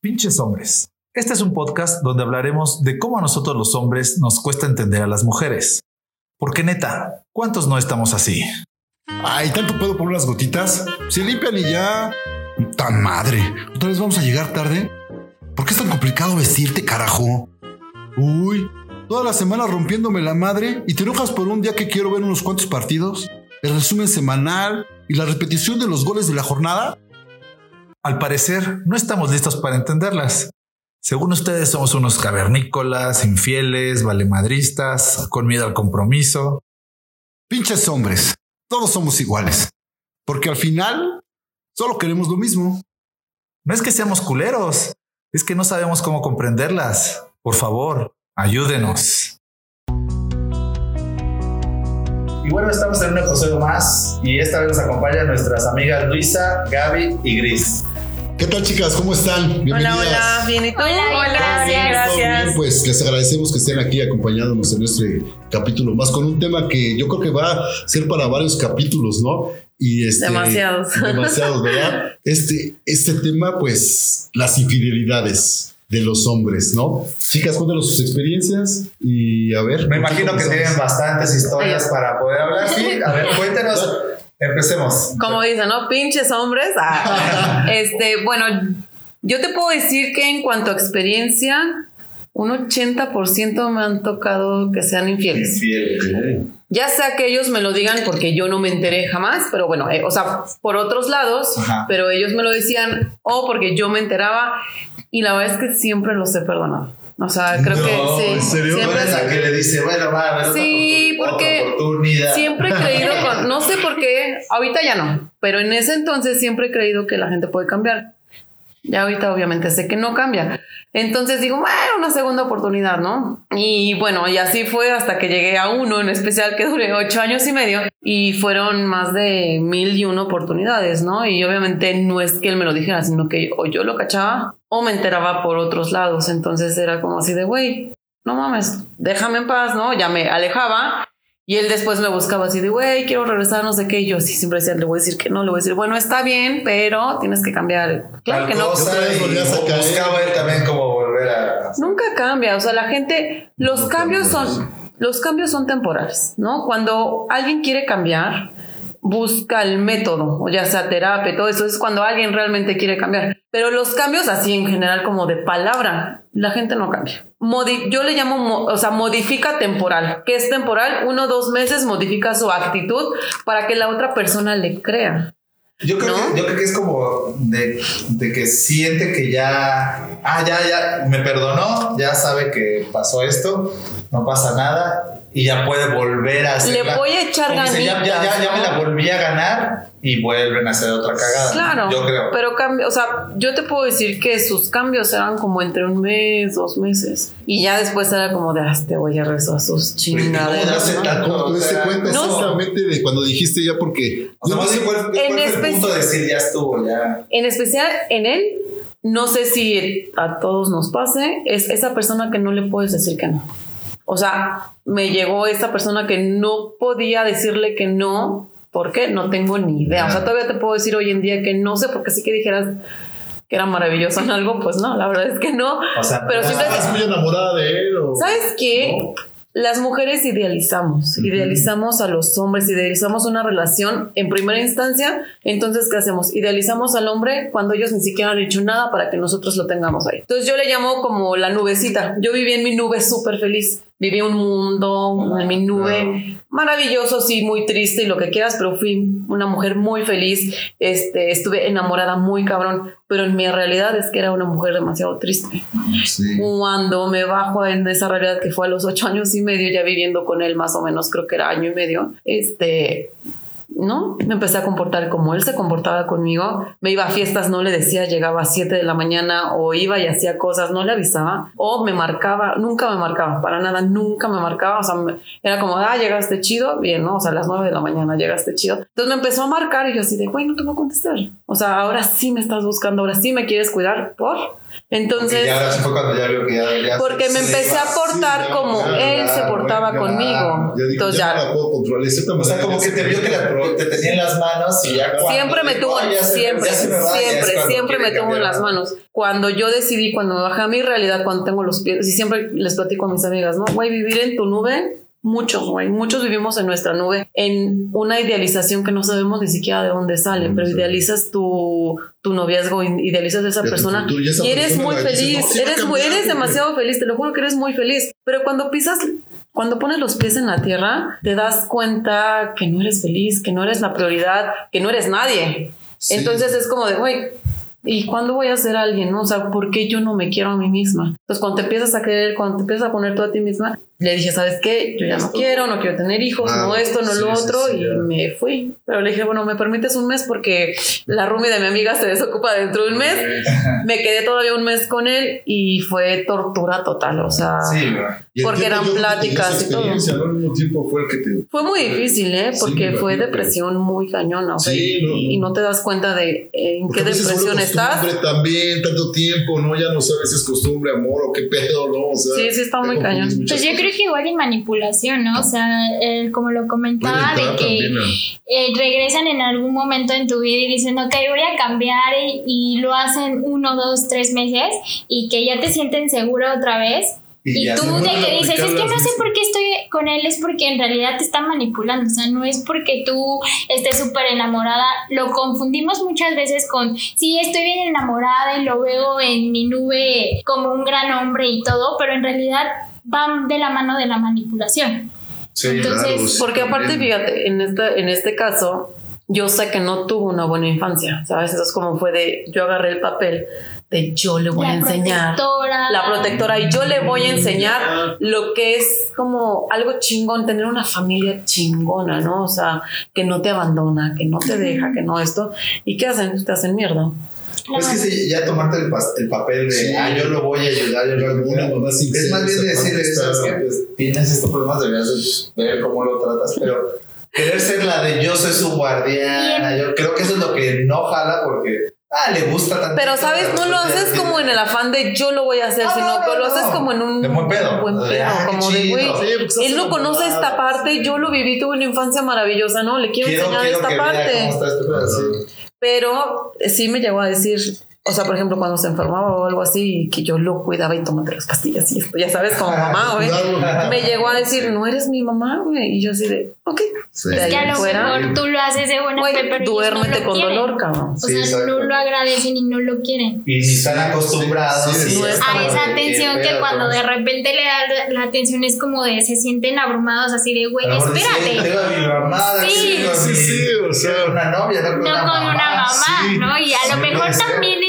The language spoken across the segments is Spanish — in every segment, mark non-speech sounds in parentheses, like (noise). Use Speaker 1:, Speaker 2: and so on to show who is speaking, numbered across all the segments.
Speaker 1: Pinches hombres. Este es un podcast donde hablaremos de cómo a nosotros los hombres nos cuesta entender a las mujeres. Porque neta, ¿cuántos no estamos así?
Speaker 2: Ay, ¿tanto puedo poner las gotitas? Se limpian y ya. Tan madre. ¿Otra vez vamos a llegar tarde? ¿Por qué es tan complicado vestirte, carajo? Uy, toda la semana rompiéndome la madre y te enojas por un día que quiero ver unos cuantos partidos, el resumen semanal y la repetición de los goles de la jornada.
Speaker 1: Al parecer, no estamos listos para entenderlas. Según ustedes, somos unos cavernícolas, infieles, valemadristas, con miedo al compromiso.
Speaker 2: Pinches hombres, todos somos iguales. Porque al final, solo queremos lo mismo.
Speaker 1: No es que seamos culeros, es que no sabemos cómo comprenderlas. Por favor, ayúdenos. Y bueno, estamos en un episodio más y esta vez nos acompañan nuestras amigas Luisa, Gaby y Gris.
Speaker 2: ¿Qué tal, chicas? ¿Cómo están?
Speaker 3: Hola, hola, bien y tú.
Speaker 4: Hola,
Speaker 3: hola, bien, gracias.
Speaker 2: Bien, pues les agradecemos que estén aquí acompañándonos en este capítulo más con un tema que yo creo que va a ser para varios capítulos, ¿no?
Speaker 3: Y este, demasiados.
Speaker 2: Demasiados, ¿verdad? (laughs) Este, este tema, pues, las infidelidades de los hombres, ¿no? Chicas, cuéntanos sus experiencias y a ver.
Speaker 1: Me imagino que tienen bastantes historias para poder hablar. Sí, a ver, (laughs) cuéntenos. Empecemos.
Speaker 3: Como dicen, ¿no? Pinches hombres. Ah, (laughs) este, bueno, yo te puedo decir que en cuanto a experiencia, un 80% me han tocado que sean infieles. Infieles. Ya sea que ellos me lo digan porque yo no me enteré jamás, pero bueno, eh, o sea, por otros lados, pero ellos me lo decían o porque yo me enteraba y la verdad es que siempre los he perdonado. O sea, creo que sí.
Speaker 2: ¿En serio?
Speaker 3: Siempre
Speaker 1: la que le dice, bueno, va, a ver
Speaker 3: Sí, porque siempre he creído, con, no sé por qué, ahorita ya no, pero en ese entonces siempre he creído que la gente puede cambiar. Ya ahorita obviamente sé que no cambia. Entonces digo, bueno, una segunda oportunidad, ¿no? Y bueno, y así fue hasta que llegué a uno en especial que duré ocho años y medio y fueron más de mil y una oportunidades, ¿no? Y obviamente no es que él me lo dijera, sino que o yo lo cachaba o me enteraba por otros lados. Entonces era como así de, güey, no mames, déjame en paz, ¿no? Ya me alejaba y él después me buscaba así de, güey, quiero regresar, no sé qué. Y yo sí siempre decía, le voy a decir que no, le voy a decir, bueno, está bien, pero tienes que cambiar. Claro que no.
Speaker 1: buscaba él también como volver a...
Speaker 3: Nunca cambia. O sea, la gente, los cambios son, los cambios son temporales, ¿no? Cuando alguien quiere cambiar, busca el método, o ya sea terapia, todo eso, es cuando alguien realmente quiere cambiar. Pero los cambios así en general como de palabra, la gente no cambia. yo le llamo, o sea, modifica temporal. ¿Qué es temporal? Uno o dos meses modifica su actitud para que la otra persona le crea.
Speaker 1: Yo creo, que, yo creo que es como de, de, que siente que ya, ah, ya, ya, me perdonó, ya sabe que pasó esto, no pasa nada y ya puede volver a hacer.
Speaker 3: Le voy a echar ganas.
Speaker 1: Ya, ya, ya, me la volví a ganar y vuelven a hacer otra cagada.
Speaker 3: Claro.
Speaker 1: Yo creo.
Speaker 3: Pero cambio, o sea, yo te puedo decir que sus cambios eran como entre un mes, dos meses. Y ya después era como de, ah, te voy a rezar sus chingaderas.
Speaker 2: ¿Cómo te diste cuenta exactamente de cuando dijiste ya porque.
Speaker 1: O sea, no sé cuál, en el punto de decir ya estuvo, ya.
Speaker 3: En especial en él. No sé si a todos nos pase, es esa persona que no le puedes decir que no. O sea, me llegó esta persona que no podía decirle que no, porque no tengo ni idea. O sea, todavía te puedo decir hoy en día que no sé, porque sí que dijeras que era maravilloso en algo, pues no, la verdad es que no.
Speaker 2: O sea, pero siempre estás muy enamorada de él.
Speaker 3: ¿Sabes qué? Las mujeres idealizamos, idealizamos a los hombres, idealizamos una relación en primera instancia, entonces ¿qué hacemos? Idealizamos al hombre cuando ellos ni siquiera han hecho nada para que nosotros lo tengamos ahí. Entonces yo le llamo como la nubecita, yo viví en mi nube súper feliz, viví un mundo en mi nube maravilloso, sí, muy triste y lo que quieras, pero fui una mujer muy feliz, este, estuve enamorada muy cabrón, pero en mi realidad es que era una mujer demasiado triste. Cuando me bajo en esa realidad que fue a los ocho años y medio, ya viviendo con él más o menos, creo que era año y medio, este, ¿no? Me empecé a comportar como él se comportaba conmigo. Me iba a fiestas, no le decía, llegaba a 7 de la mañana o iba y hacía cosas, no le avisaba. O me marcaba, nunca me marcaba, para nada, nunca me marcaba. O sea, era como, ah, llegaste chido, bien, ¿no? O sea, a las 9 de la mañana llegaste chido. Entonces me empezó a marcar y yo así de, güey, no te voy a contestar. O sea, ahora sí me estás buscando, ahora sí me quieres cuidar, ¿por? Entonces,
Speaker 1: Y ahora sí fue cuando ya vio que ya. ya
Speaker 3: porque
Speaker 1: se-
Speaker 3: me
Speaker 1: se
Speaker 3: empecé a portar
Speaker 4: Sí, ya,
Speaker 3: como
Speaker 4: claro,
Speaker 3: él se
Speaker 1: claro,
Speaker 3: portaba conmigo.
Speaker 4: Ya digo,
Speaker 3: Entonces
Speaker 4: ya no
Speaker 3: ya,
Speaker 4: la puedo controlar.
Speaker 1: O sea, como
Speaker 4: ya
Speaker 1: que
Speaker 4: se
Speaker 1: te vio que la- te tenía en las manos y ya cuando
Speaker 3: siempre me tuvo,
Speaker 1: "Ay, ya se-
Speaker 3: siempre,
Speaker 1: ya se me va", ya
Speaker 3: siempre, siempre me tuvo en las manos. Cuando yo decidí, cuando me bajé a mi realidad, cuando tengo los pies, y siempre les platico a mis amigas, ¿no? Güey, vivir en tu nube, muchos, güey, muchos vivimos en nuestra nube, en una idealización que no sabemos ni siquiera de dónde sale, pero idealizas tu, tu noviazgo, idealizas a esa
Speaker 4: tu
Speaker 3: persona
Speaker 4: y esa
Speaker 3: y eres
Speaker 4: persona
Speaker 3: muy feliz,
Speaker 4: "No, va a
Speaker 3: eres,
Speaker 4: cambiar,
Speaker 3: eres
Speaker 4: güey".
Speaker 3: demasiado feliz, te lo juro que eres muy feliz, pero cuando pisas cuando pones los pies en la tierra, te das cuenta que no eres feliz, que no eres la prioridad, que no eres nadie.
Speaker 4: Sí.
Speaker 3: Entonces es como de, güey, ¿y cuándo voy a ser alguien? no? O sea, ¿por qué yo no me quiero a mí misma? Entonces, cuando te empiezas a querer, cuando te empiezas a poner tú a ti misma, le dije, ¿sabes qué? Yo ya no quiero, no quiero tener hijos,
Speaker 4: Ah,
Speaker 3: no esto, no
Speaker 4: sí,
Speaker 3: lo
Speaker 4: sí,
Speaker 3: otro,
Speaker 4: sí,
Speaker 3: y
Speaker 4: ya.
Speaker 3: me fui. Pero le dije, bueno, ¿me permites un mes? Porque la roomie de mi amiga se desocupa dentro de un mes. Me quedé todavía un mes con él y fue tortura total, o sea...
Speaker 1: Sí,
Speaker 3: porque eran pláticas y todo.
Speaker 4: Al mismo tiempo fue el que te
Speaker 3: Fue muy difícil, ¿eh?
Speaker 4: Sí,
Speaker 3: Porque fue depresión muy cañona. o sea,
Speaker 4: Sí,
Speaker 3: y,
Speaker 4: no, no.
Speaker 3: y no te das cuenta de en
Speaker 4: Porque
Speaker 3: qué depresión estás.
Speaker 4: costumbre también, tanto tiempo, ¿no? Ya no sabes si es costumbre, amor o qué pedo, ¿no? O sea,
Speaker 3: Sí, sí, está muy cañón.
Speaker 5: Pues yo
Speaker 4: cosas.
Speaker 5: Creo que igual y manipulación, ¿no? O sea, eh, como lo comentaba, de que eh, regresan en algún momento en tu vida y dicen, ok, voy a cambiar y, y lo hacen uno, dos, tres meses y que ya te sienten segura otra vez.
Speaker 1: Y
Speaker 5: Y, tú de que dices, es que no sé
Speaker 4: mismas".
Speaker 5: por qué estoy con él, es porque en realidad te está manipulando, o sea, no es porque tú estés súper enamorada, lo confundimos muchas veces con, sí, estoy bien enamorada y lo veo en mi nube como un gran hombre y todo, pero en realidad van de la mano de la manipulación.
Speaker 1: Sí,
Speaker 5: Entonces,
Speaker 4: claro, sí,
Speaker 3: Porque aparte,
Speaker 4: también.
Speaker 3: fíjate, en este, en este caso, yo sé que no tuvo una buena infancia, ¿sabes? Entonces, como fue de, yo agarré el papel de yo le voy a
Speaker 5: la
Speaker 3: enseñar.
Speaker 5: protectora.
Speaker 3: La protectora y yo le voy a enseñar lo que es como algo chingón, tener una familia chingona, ¿no? O sea, que no te abandona, que no te deja, que no esto. ¿Y qué hacen? Te hacen mierda.
Speaker 1: Es que sí, ya tomarte el, el papel de,
Speaker 4: Sí.
Speaker 1: ah, yo lo voy a ayudar, yo lo voy a
Speaker 4: Una mamá
Speaker 1: Es más bien
Speaker 4: parte está-
Speaker 1: ¿sabes qué? Pues tienes estos problemas, deberías de ver cómo lo tratas, pero querer ser la de yo soy su guardiana, yo creo que eso es lo que no jala porque, ah, le gusta tanto.
Speaker 3: Pero, ¿sabes? No lo haces como en el afán de yo lo voy a hacer,
Speaker 1: No,
Speaker 3: sino
Speaker 1: no,
Speaker 3: que
Speaker 1: no,
Speaker 3: lo haces
Speaker 1: no.
Speaker 3: como en un
Speaker 1: De buen pedo.
Speaker 3: buen
Speaker 1: De,
Speaker 3: pedo,
Speaker 1: ah,
Speaker 3: como de, güey,
Speaker 4: Sí, estás
Speaker 3: él no conoce esta parte, yo lo viví, tuve una infancia maravillosa, ¿no? Le quiero,
Speaker 1: Quiero,
Speaker 3: enseñar
Speaker 1: quiero
Speaker 3: esta
Speaker 1: que vea
Speaker 3: parte.
Speaker 1: cómo está este pedazo.
Speaker 3: Pero sí me llegó a decir, o sea, por ejemplo, cuando se enfermaba o algo así, que yo lo cuidaba y tómate las pastillas y esto, ya sabes, como mamá, güey. Me llegó a decir, no eres mi mamá, güey. Y yo así de, ok.
Speaker 4: Sí.
Speaker 3: De
Speaker 5: Es que a lo
Speaker 3: fuera,
Speaker 5: mejor tú lo haces de buena fe, pero ellos no
Speaker 3: duérmete
Speaker 5: lo
Speaker 3: con
Speaker 5: quieren.
Speaker 3: dolor, cabrón.
Speaker 5: O
Speaker 1: Sí,
Speaker 5: sea,
Speaker 1: exacto.
Speaker 5: no lo agradecen y no lo quieren.
Speaker 1: Y ni están acostumbrados.
Speaker 4: Sí, sí,
Speaker 3: no
Speaker 1: es
Speaker 3: es
Speaker 5: A esa atención que cuando
Speaker 1: ¿no?
Speaker 5: de repente le da la atención es como de se sienten abrumados así de, güey, espérate.
Speaker 1: Tengo a mi mamá,
Speaker 5: Sí.
Speaker 4: Sí, sí, o sea.
Speaker 1: una novia, no con
Speaker 5: No
Speaker 1: una
Speaker 5: con
Speaker 1: mamá.
Speaker 5: una mamá,
Speaker 4: sí,
Speaker 5: ¿no? Y a
Speaker 1: sí,
Speaker 5: lo mejor
Speaker 1: puede ser.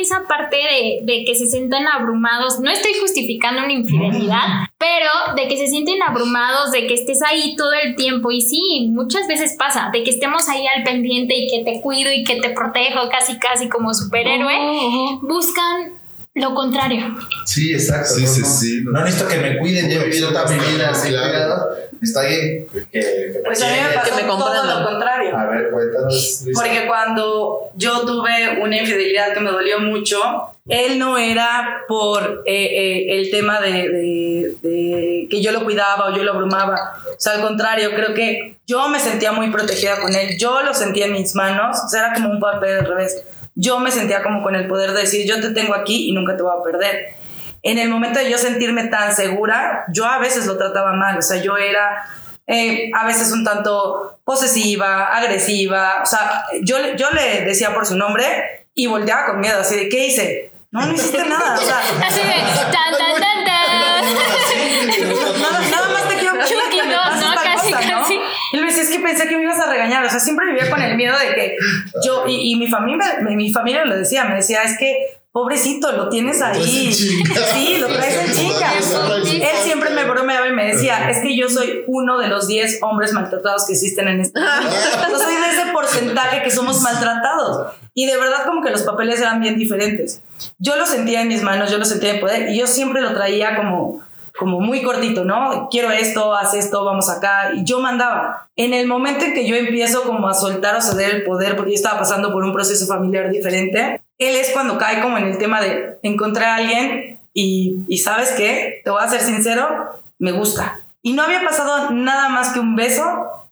Speaker 5: Esa parte de, de que se sientan abrumados, no estoy justificando una infidelidad, pero de que se sienten abrumados, de que estés ahí todo el tiempo. Y sí, muchas veces pasa, de que estemos ahí al pendiente y que te cuido y que te protejo casi, casi como superhéroe,
Speaker 3: Ujú.
Speaker 5: buscan lo contrario.
Speaker 1: Sí, exacto.
Speaker 4: Sí,
Speaker 1: no,
Speaker 4: sí,
Speaker 1: no.
Speaker 4: sí, no.
Speaker 1: No necesito que me cuiden, yo he vivido toda mi vida así cuidado. Está bien que, que
Speaker 6: Pues a mí me pasó
Speaker 3: Que me
Speaker 6: todo lo contrario.
Speaker 1: A ver, cuéntanos.
Speaker 6: Porque cuando yo tuve una infidelidad que me dolió mucho, él no era por eh, eh, el tema de, de- de que yo lo cuidaba o yo lo abrumaba. O sea, al contrario, creo que yo me sentía muy protegida con él. Yo lo sentía en mis manos. O sea, era como un papel al revés. Yo me sentía como con el poder de decir, yo te tengo aquí y nunca te voy a perder. En el momento de yo sentirme tan segura, yo a veces lo trataba mal. O sea, yo era eh, a veces un tanto posesiva, agresiva. O sea, yo, yo le decía por su nombre y volteaba con miedo, así de, ¿qué hice? No, no hiciste nada. O sea,
Speaker 5: Así de tan, tan, tan, tan.
Speaker 6: nada, nada más te quiero
Speaker 5: ¿no?
Speaker 6: Es que pensé que me ibas a regañar. O sea, siempre vivía con el miedo de que yo, y, y mi familia, mi, mi familia lo decía, me decía, es que pobrecito, lo tienes ahí. Sí, lo traes en chinga. Él siempre me bromeaba y me decía, es que yo soy uno de los 10 hombres maltratados que existen en este mundo. Yo soy de ese porcentaje que somos maltratados. Y de verdad como que los papeles eran bien diferentes. Yo lo sentía en mis manos, yo lo sentía en poder y yo siempre lo traía como como muy cortito, ¿no? Quiero esto, haz esto, vamos acá. Y yo mandaba. En el momento en que yo empiezo como a soltar o ceder el poder, porque yo estaba pasando por un proceso familiar diferente, él es cuando cae como en el tema de encontrar a alguien y, y sabes qué, te voy a ser sincero, me gusta. Y no había pasado nada más que un beso,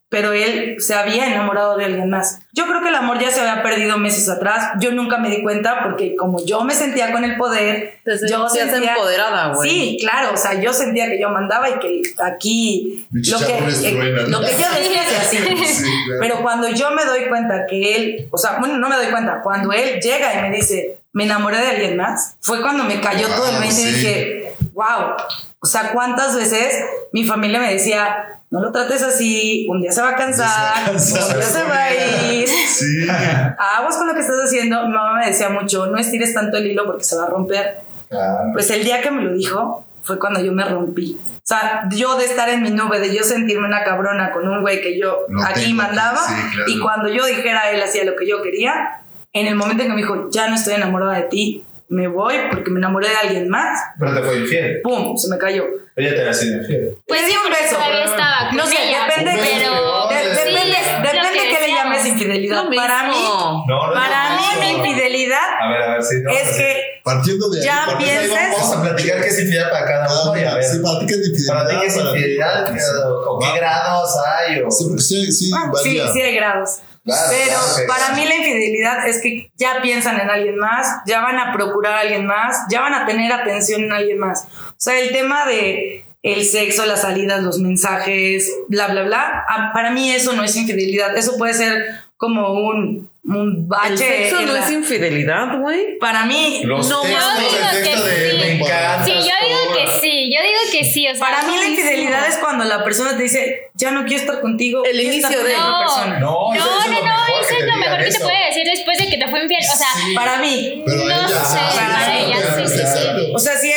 Speaker 6: pero él se había enamorado de alguien más. Yo creo que el amor ya se había perdido meses atrás. Yo nunca me di cuenta porque como yo me sentía con el poder,
Speaker 3: Te
Speaker 6: yo
Speaker 3: sentías
Speaker 6: sentía
Speaker 3: empoderada, güey.
Speaker 6: Sí, claro, o sea, yo sentía que yo mandaba y que aquí lo que, eh, lo que yo decía se hacía. (laughs)
Speaker 4: Sí, claro.
Speaker 6: Pero cuando yo me doy cuenta que él, o sea, bueno, no me doy cuenta, cuando él llega y me dice, me enamoré de alguien más, fue cuando me cayó todo el
Speaker 4: Wow,
Speaker 6: 20 y
Speaker 4: sí.
Speaker 6: dije, wow, o sea, cuántas veces mi familia me decía, no lo trates así, un día se va a cansar, (laughs) un día se va a ir.
Speaker 4: Sí. (laughs)
Speaker 6: Aguas con lo que estás haciendo. Mi mamá me decía mucho, no estires tanto el hilo porque se va a romper.
Speaker 1: Claro.
Speaker 6: Pues el día que me lo dijo fue cuando yo me rompí. O sea, yo de estar en mi nube, de yo sentirme una cabrona con un güey que yo
Speaker 4: Lo
Speaker 6: aquí mandaba,
Speaker 4: sí, claro.
Speaker 6: y cuando yo dijera él hacía lo que yo quería, en el momento en que me dijo, ya no estoy enamorada de ti, me voy porque me enamoré de alguien más,
Speaker 1: Pero te fue infiel.
Speaker 6: ¡pum! Se me cayó.
Speaker 1: Ella te había sido infiel.
Speaker 5: Pues sí,
Speaker 6: un beso.
Speaker 5: todavía estaba con
Speaker 6: No sé,
Speaker 5: ella,
Speaker 6: depende,
Speaker 1: beso,
Speaker 5: pero
Speaker 6: de-
Speaker 1: sí,
Speaker 6: depende, depende
Speaker 5: que
Speaker 6: que le llames infidelidad.
Speaker 3: Lo
Speaker 6: Para mí.
Speaker 1: No, no,
Speaker 6: para
Speaker 1: no,
Speaker 6: mí
Speaker 1: no.
Speaker 6: infidelidad
Speaker 1: A ver, a ver, sí. no,
Speaker 6: es que
Speaker 4: Partiendo de ahí.
Speaker 6: Ya
Speaker 4: porque
Speaker 6: pienses-
Speaker 4: ahí
Speaker 1: Vamos a platicar qué es infidelidad para cada uno y a ver.
Speaker 4: sí, para ti qué es infidelidad.
Speaker 1: Para ti qué es infidelidad, qué grados hay, o.
Speaker 4: Sí, sí, sí,
Speaker 6: Ah, sí, sí hay grados.
Speaker 1: Claro,
Speaker 6: Pero
Speaker 1: claro
Speaker 6: para mí la infidelidad es que ya piensan en alguien más, ya van a procurar a alguien más, ya van a tener atención en alguien más. O sea, el tema de el sexo, las salidas, los mensajes, bla, bla, bla, para mí eso no es infidelidad. Eso puede ser como un, un bache.
Speaker 3: El sexo no
Speaker 6: la-
Speaker 3: es infidelidad, güey.
Speaker 6: Para mí,
Speaker 1: Los
Speaker 3: No,
Speaker 1: textos,
Speaker 5: yo digo
Speaker 1: el texto
Speaker 5: que
Speaker 1: de
Speaker 5: sí.
Speaker 1: me encanta.
Speaker 5: Sí, yo digo que sí, yo digo que sí. O sea,
Speaker 6: para mí la infidelidad es cuando la persona te dice, ya no quiero estar contigo.
Speaker 3: El inicio de-
Speaker 6: otra
Speaker 5: No,
Speaker 6: persona.
Speaker 1: No,
Speaker 5: no,
Speaker 1: eso
Speaker 5: no,
Speaker 1: es lo
Speaker 5: no,
Speaker 1: mejor
Speaker 5: eso
Speaker 1: que
Speaker 5: es lo mejor que te puede decir después de que te fue infiel. O sea,
Speaker 1: Sí.
Speaker 6: Para mí.
Speaker 4: Pero
Speaker 5: no
Speaker 4: ella,
Speaker 5: sé,
Speaker 4: ah,
Speaker 5: para ella, sí, sí, sí.
Speaker 6: O sea, si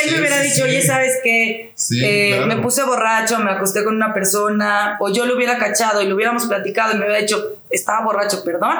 Speaker 6: oye, ¿sabes qué?
Speaker 4: Sí,
Speaker 6: Eh,
Speaker 4: claro.
Speaker 6: Me puse borracho, me acosté con una persona, o yo lo hubiera cachado y lo hubiéramos platicado y me hubiera dicho, estaba borracho, perdón.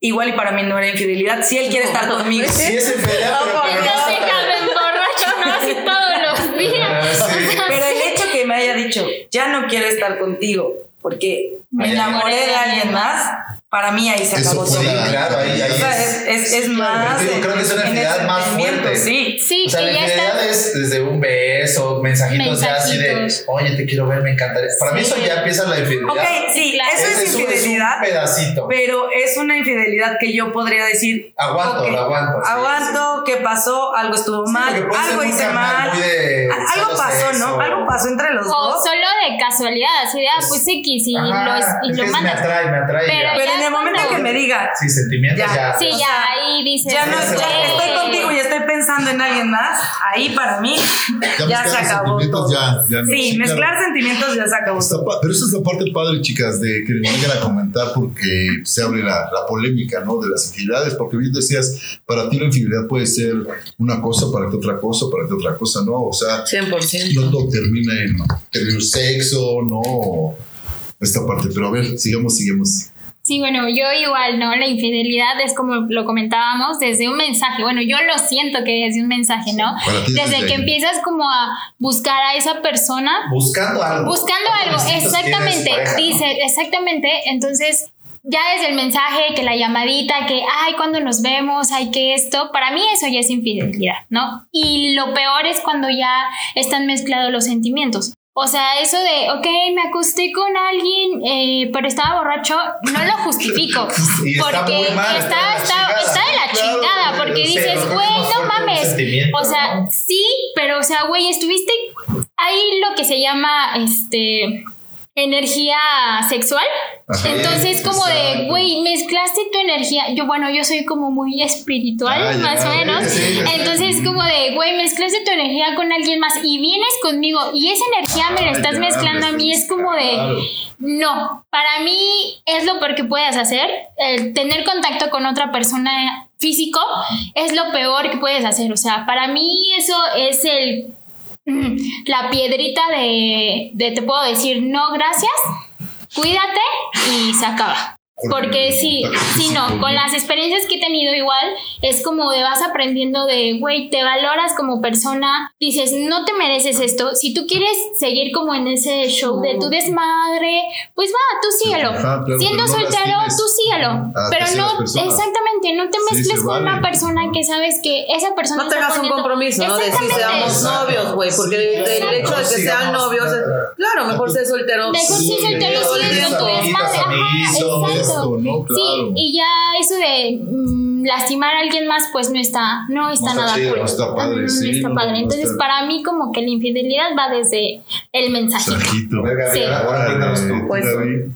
Speaker 6: Igual y para mí no era infidelidad. Si él quiere estar conmigo.
Speaker 1: Sí es infidelidad, no-
Speaker 5: ya me emborracho, no todos los días.
Speaker 1: Sí.
Speaker 6: Pero el hecho que me haya dicho, ya no quiero estar contigo porque me enamoré de alguien más, para mí ahí se acabó todo.
Speaker 1: Sí, claro, ahí, ahí
Speaker 6: O sea,
Speaker 1: es.
Speaker 6: es, es, es más.
Speaker 1: Digo, creo que es una
Speaker 6: en
Speaker 1: infidelidad más fuerte.
Speaker 6: Sí.
Speaker 5: Sí,
Speaker 1: O sea, la infidelidad
Speaker 5: está.
Speaker 1: es desde un beso, mensajitos, ya así de, oye, te quiero ver, me encantaría. Para mí
Speaker 5: Sí.
Speaker 1: eso ya empieza la infidelidad.
Speaker 6: Ok, sí,
Speaker 5: claro.
Speaker 6: eso es,
Speaker 1: un- es
Speaker 6: infidelidad.
Speaker 1: un pedacito.
Speaker 6: Pero es una infidelidad que yo podría decir.
Speaker 1: Aguanto,
Speaker 6: ok,
Speaker 1: lo aguanto, sí,
Speaker 6: aguanto, ¿qué pasó? Algo estuvo
Speaker 1: Sí,
Speaker 6: mal, algo hice mal.
Speaker 1: de
Speaker 6: Algo pasó,
Speaker 1: sexo.
Speaker 6: ¿no? Algo pasó entre los
Speaker 5: O
Speaker 6: dos.
Speaker 5: solo de casualidad, así de, ah, pues X y
Speaker 1: Ajá,
Speaker 5: lo, es- y
Speaker 1: es
Speaker 5: lo mandas.
Speaker 1: Me atrae, me atrae.
Speaker 5: Pero
Speaker 1: ya.
Speaker 6: Pero en el momento en
Speaker 5: cuando-
Speaker 6: que me diga,
Speaker 1: Sí, sentimientos
Speaker 6: Ya.
Speaker 1: ya.
Speaker 5: Sí, ya
Speaker 6: sea,
Speaker 5: ahí dices,
Speaker 6: ya no
Speaker 1: Sí,
Speaker 6: estoy, estoy contigo y estoy pensando en alguien más, ahí para mí
Speaker 4: Ya
Speaker 6: ya, se
Speaker 4: mezclar
Speaker 6: acabó
Speaker 4: sentimientos, ya- ya no.
Speaker 6: sí,
Speaker 4: Sí,
Speaker 6: mezclar
Speaker 4: claro.
Speaker 6: sentimientos ya se acabó
Speaker 4: pa- pero esa es la parte padre, chicas, de que me vengan a comentar porque se abre la, la polémica, ¿no? De las infidelidades, porque bien decías, para ti la infidelidad puede ser una cosa, para ti otra cosa, para ti otra cosa, ¿no? O sea,
Speaker 3: 100%.
Speaker 4: no todo termina en tener sexo, ¿no? Esta parte, pero a ver, sigamos, sigamos.
Speaker 5: Sí, bueno, yo igual, ¿no? La infidelidad es como lo comentábamos, desde un mensaje. Bueno, yo lo siento que desde un mensaje, ¿no? Desde
Speaker 4: desde
Speaker 5: que
Speaker 4: ahí.
Speaker 5: empiezas como a buscar a esa persona,
Speaker 1: Buscando algo.
Speaker 5: buscando algo,
Speaker 1: ¿Cuántos besitos
Speaker 5: exactamente,
Speaker 1: pareja, no?
Speaker 5: dice, exactamente, entonces ya desde el mensaje, que la llamadita, que, ay, cuando nos vemos, ay, que esto, para mí eso ya es infidelidad, ¿no? Y lo peor es cuando ya están mezclados los sentimientos. O sea, eso de, ok, me acosté con alguien, eh, pero estaba borracho, no lo justifico. (laughs)
Speaker 1: Está
Speaker 5: porque
Speaker 1: mal,
Speaker 5: está,
Speaker 1: está
Speaker 5: está, de la
Speaker 1: Claro,
Speaker 5: chingada,
Speaker 1: pero-
Speaker 5: porque dices, güey, no mames. O sea, sí, pero, o sea, güey, estuviste ahí lo que se llama, este, energía sexual. Entonces, como de,
Speaker 4: Exacto.
Speaker 5: güey, mezclaste tu energía. Yo, bueno, yo soy como muy espiritual,
Speaker 4: Ah, ya,
Speaker 5: más o menos. Entonces, como de, güey, mezclaste tu energía con alguien más y vienes conmigo y esa energía me la estás mezclando a mí. Es como de, no, para mí es lo peor que puedes hacer. El tener contacto con otra persona físico es lo peor que puedes hacer. O sea, para mí eso es el (clears throat) la piedrita de, de te puedo decir no gracias, cuídate y se acaba. Porque sí, sí, no, con las experiencias que he tenido igual, es como de vas aprendiendo de, güey, te valoras como persona, dices, no te mereces esto, si tú quieres seguir como en ese show de tu desmadre, pues va, tú síguelo.
Speaker 4: Ajá, claro,
Speaker 5: Siendo
Speaker 4: no
Speaker 5: soltero, tú síguelo.
Speaker 4: a
Speaker 5: Pero no, exactamente, no te mezcles con una persona que sabes que esa persona
Speaker 3: No tengas un
Speaker 5: poniendo-
Speaker 3: compromiso, ¿no? De si
Speaker 5: Exactamente.
Speaker 3: seamos novios, güey, porque
Speaker 1: Sí,
Speaker 3: el hecho de que sean novios, es- claro, mejor ser soltero.
Speaker 5: Mejor sí,
Speaker 1: Sí,
Speaker 5: soltero sigues con tu desmadre. Ajá, exacto.
Speaker 4: Esto, ¿no?
Speaker 5: Sí,
Speaker 4: Claro.
Speaker 5: y ya eso de mm, lastimar a alguien más, pues no está, no está
Speaker 1: No está
Speaker 5: nada
Speaker 1: chido,
Speaker 5: cool.
Speaker 4: no está padre,
Speaker 5: no
Speaker 4: sí,
Speaker 5: está
Speaker 4: no,
Speaker 5: padre.
Speaker 4: no
Speaker 5: Entonces,
Speaker 4: está-
Speaker 5: para mí, como que la infidelidad va desde el mensaje.
Speaker 4: Sajito.
Speaker 5: Sí.
Speaker 1: ahora tú.
Speaker 3: Pues,